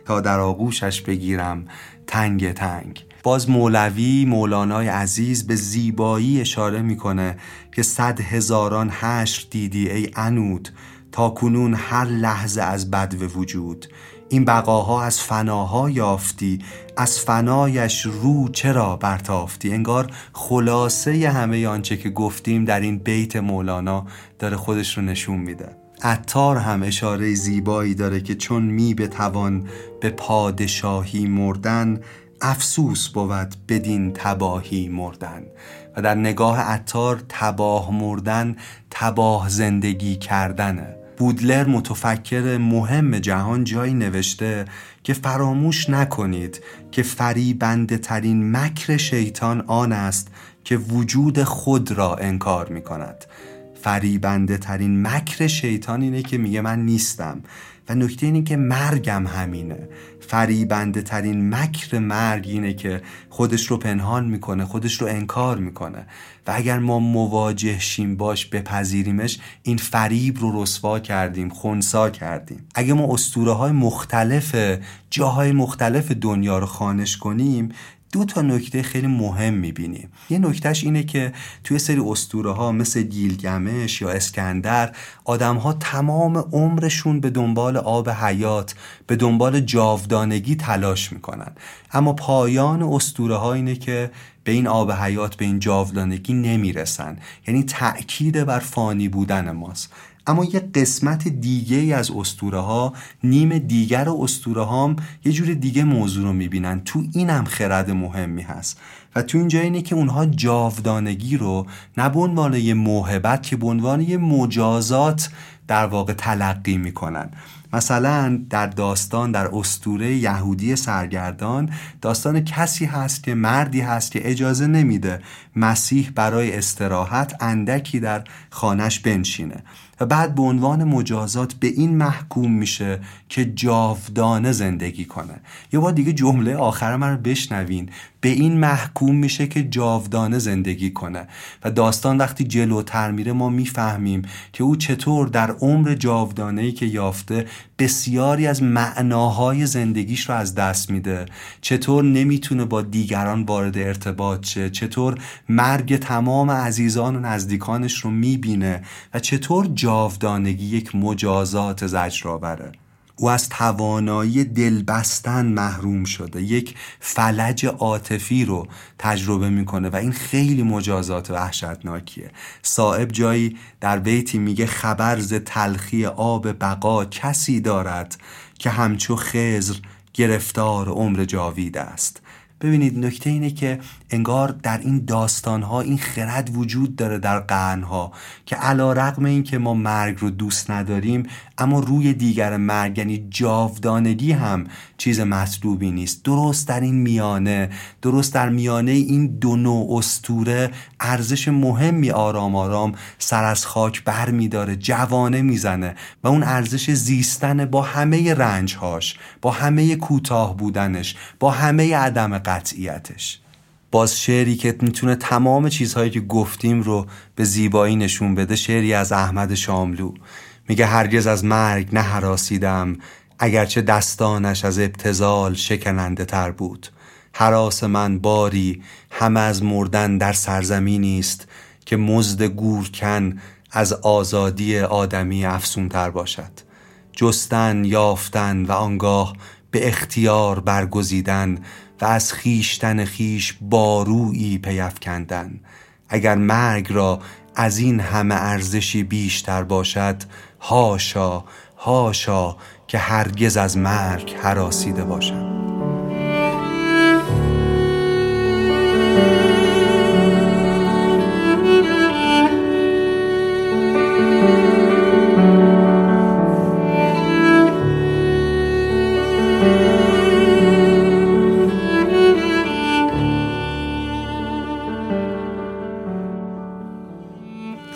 تا در آغوشش بگیرم تنگ تنگ. باز مولوی مولانای عزیز به زیبایی اشاره می‌کنه که صد هزاران حشر دیدی ای انود تا کنون هر لحظه از بد وجود. این بقاها از فناها یافتی از فنایش رو چرا برتافتی؟ انگار خلاصه همه آنچه که گفتیم در این بیت مولانا داره خودش رو نشون میده. عطار هم اشاره زیبایی داره که چون می بتوان به پادشاهی مردن افسوس بود بدین تباهی مردن. و در نگاه عطار تباه مردن تباه زندگی کردنه. بودلر متفکر مهم جهان جایی نوشته که فراموش نکنید که فریبنده ترین مکر شیطان آن است که وجود خود را انکار می کند فریبنده ترین مکر شیطان اینه که میگه من نیستم. و نکته اینه که مرگم همینه. فریبنده ترین مکر مرگ اینه که خودش رو پنهان می‌کنه خودش رو انکار می‌کنه. و اگر ما مواجه شیم باش بپذیریمش این فریب رو رسوا کردیم خونسا کردیم. اگه ما اسطوره های مختلف جاهای مختلف دنیا رو خانش کنیم دو تا نکته خیلی مهم می‌بینیم یه نکتهش اینه که توی سری استوره ها مثل گیلگمش یا اسکندر آدم ها تمام عمرشون به دنبال آب حیات به دنبال جاودانگی تلاش می‌کنن. اما پایان استوره ها اینه که به این آب حیات به این جاودانگی نمی‌رسن. یعنی تأکید بر فانی بودن ماست. اما یه قسمت دیگه از استوره ها نیم دیگر اسطوره هام یه جور دیگه موضوع رو می‌بینن. تو اینم خرد مهمی هست. و تو اینجا اینه که اونها جاودانگی رو نه به عنوان یه موهبت که به عنوان یه مجازات در واقع تلقی می‌کنن. مثلا در داستان در استوره یهودی سرگردان داستان کسی هست که مردی هست که اجازه نمیده مسیح برای استراحت اندکی در خانش بنشینه. و بعد به عنوان مجازات به این محکوم میشه که جاودانه زندگی کنه. یه بار دیگه جمله آخر من رو بشنوین. به این محکوم میشه که جاودانه زندگی کنه. و داستان وقتی جلوتر میره ما می‌فهمیم که او چطور در عمر جاودانه که یافته بسیاری از معناهای زندگیش رو از دست میده. چطور نمی‌تونه با دیگران وارد ارتباط شه؟ چطور مرگ تمام عزیزان و نزدیکانش رو می‌بینه؟ و چطور جاودانگی یک مجازات زجرآوره؟ او از توانایی دل بستن محروم شده. یک فلج عاطفی رو تجربه می‌کنه و این خیلی مجازات وحشتناکیه. صاحب جایی در بیتی میگه خبر ز تلخی آب بقا کسی دارد که همچو خزر گرفتار عمر جاوید است. ببینید نکته اینه که انگار در این داستانها این خرد وجود داره در قرنها که علا رقم این که ما مرگ رو دوست نداریم اما روی دیگر مرگ یعنی جاودانگی هم چیز مطلوبی نیست. درست در این میانه درست در میانه این دو نوع استوره ارزش مهمی آرام آرام سر از خاک بر میداره جوانه می‌زنه و اون ارزش زیستن با همه رنجهاش با همه کوتاه بودنش با همه عدم قطعیتش. باز شعری که می‌تونه تمام چیزهایی که گفتیم رو به زیبایی نشون بده شعری از احمد شاملو. میگه هرگز از مرگ نه حراسیدم اگرچه دستانش از ابتزال شکننده تر بود. حراس من باری همه از مردن در سرزمینی است که مزد گورکن از آزادی آدمی افسون تر باشد. جستن یافتن و آنگاه به اختیار برگزیدن و از خیشتن خیش بارویی پیفکندن. اگر مرگ را از این همه ارزشی بیشتر باشد هاشا هاشا که هرگز از مرگ حراسیده باشم.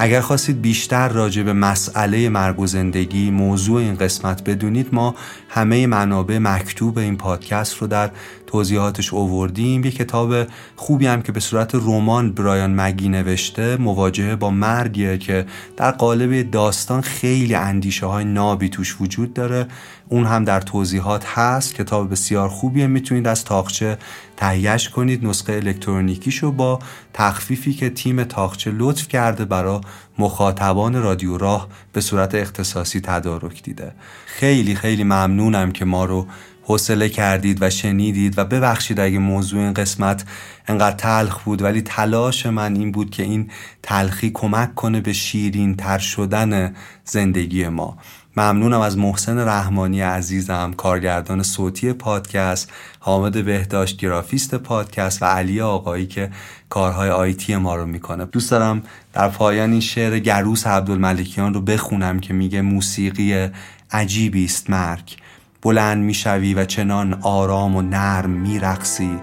اگر خواستید بیشتر راجع به مسئله مرگ و زندگی موضوع این قسمت بدونید ما همه منابع مکتوب این پادکست رو در توضیحاتش اووردیم یه کتاب خوبی هم که به صورت رمان برایان مگی نوشته مواجهه با مرگیه که در قالب داستان خیلی اندیشه های نابی توش وجود داره. اون هم در توضیحات هست. کتاب بسیار خوبیه می‌تونید از تاخچه تهیهش کنید. نسخه الکترونیکیشو با تخفیفی که تیم تاخچه لطف کرده برای مخاطبان رادیو راه به صورت اختصاصی تدارک دیده. خیلی خیلی ممنونم که ما رو حوصله کردید و شنیدید و ببخشید اگه موضوع این قسمت انقدر تلخ بود ولی تلاش من این بود که این تلخی کمک کنه به شیرین تر شدن زندگی ما. ممنونم از محسن رحمانی عزیزم کارگردان صوتی پادکست حامد بهداشت گرافیست پادکست و علی آقایی که کارهای آیتی ما رو می‌کنه. دوست دارم در پایان این شعر گروس عبدالملکیان رو بخونم که میگه موسیقی عجیبی است مرگ. بلند می‌شوی و چنان آرام و نرم میرقصی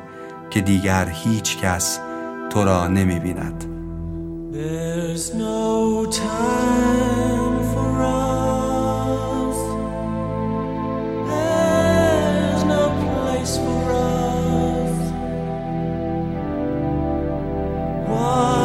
که دیگر هیچ کس تو را نمی‌بیند. رادیو راه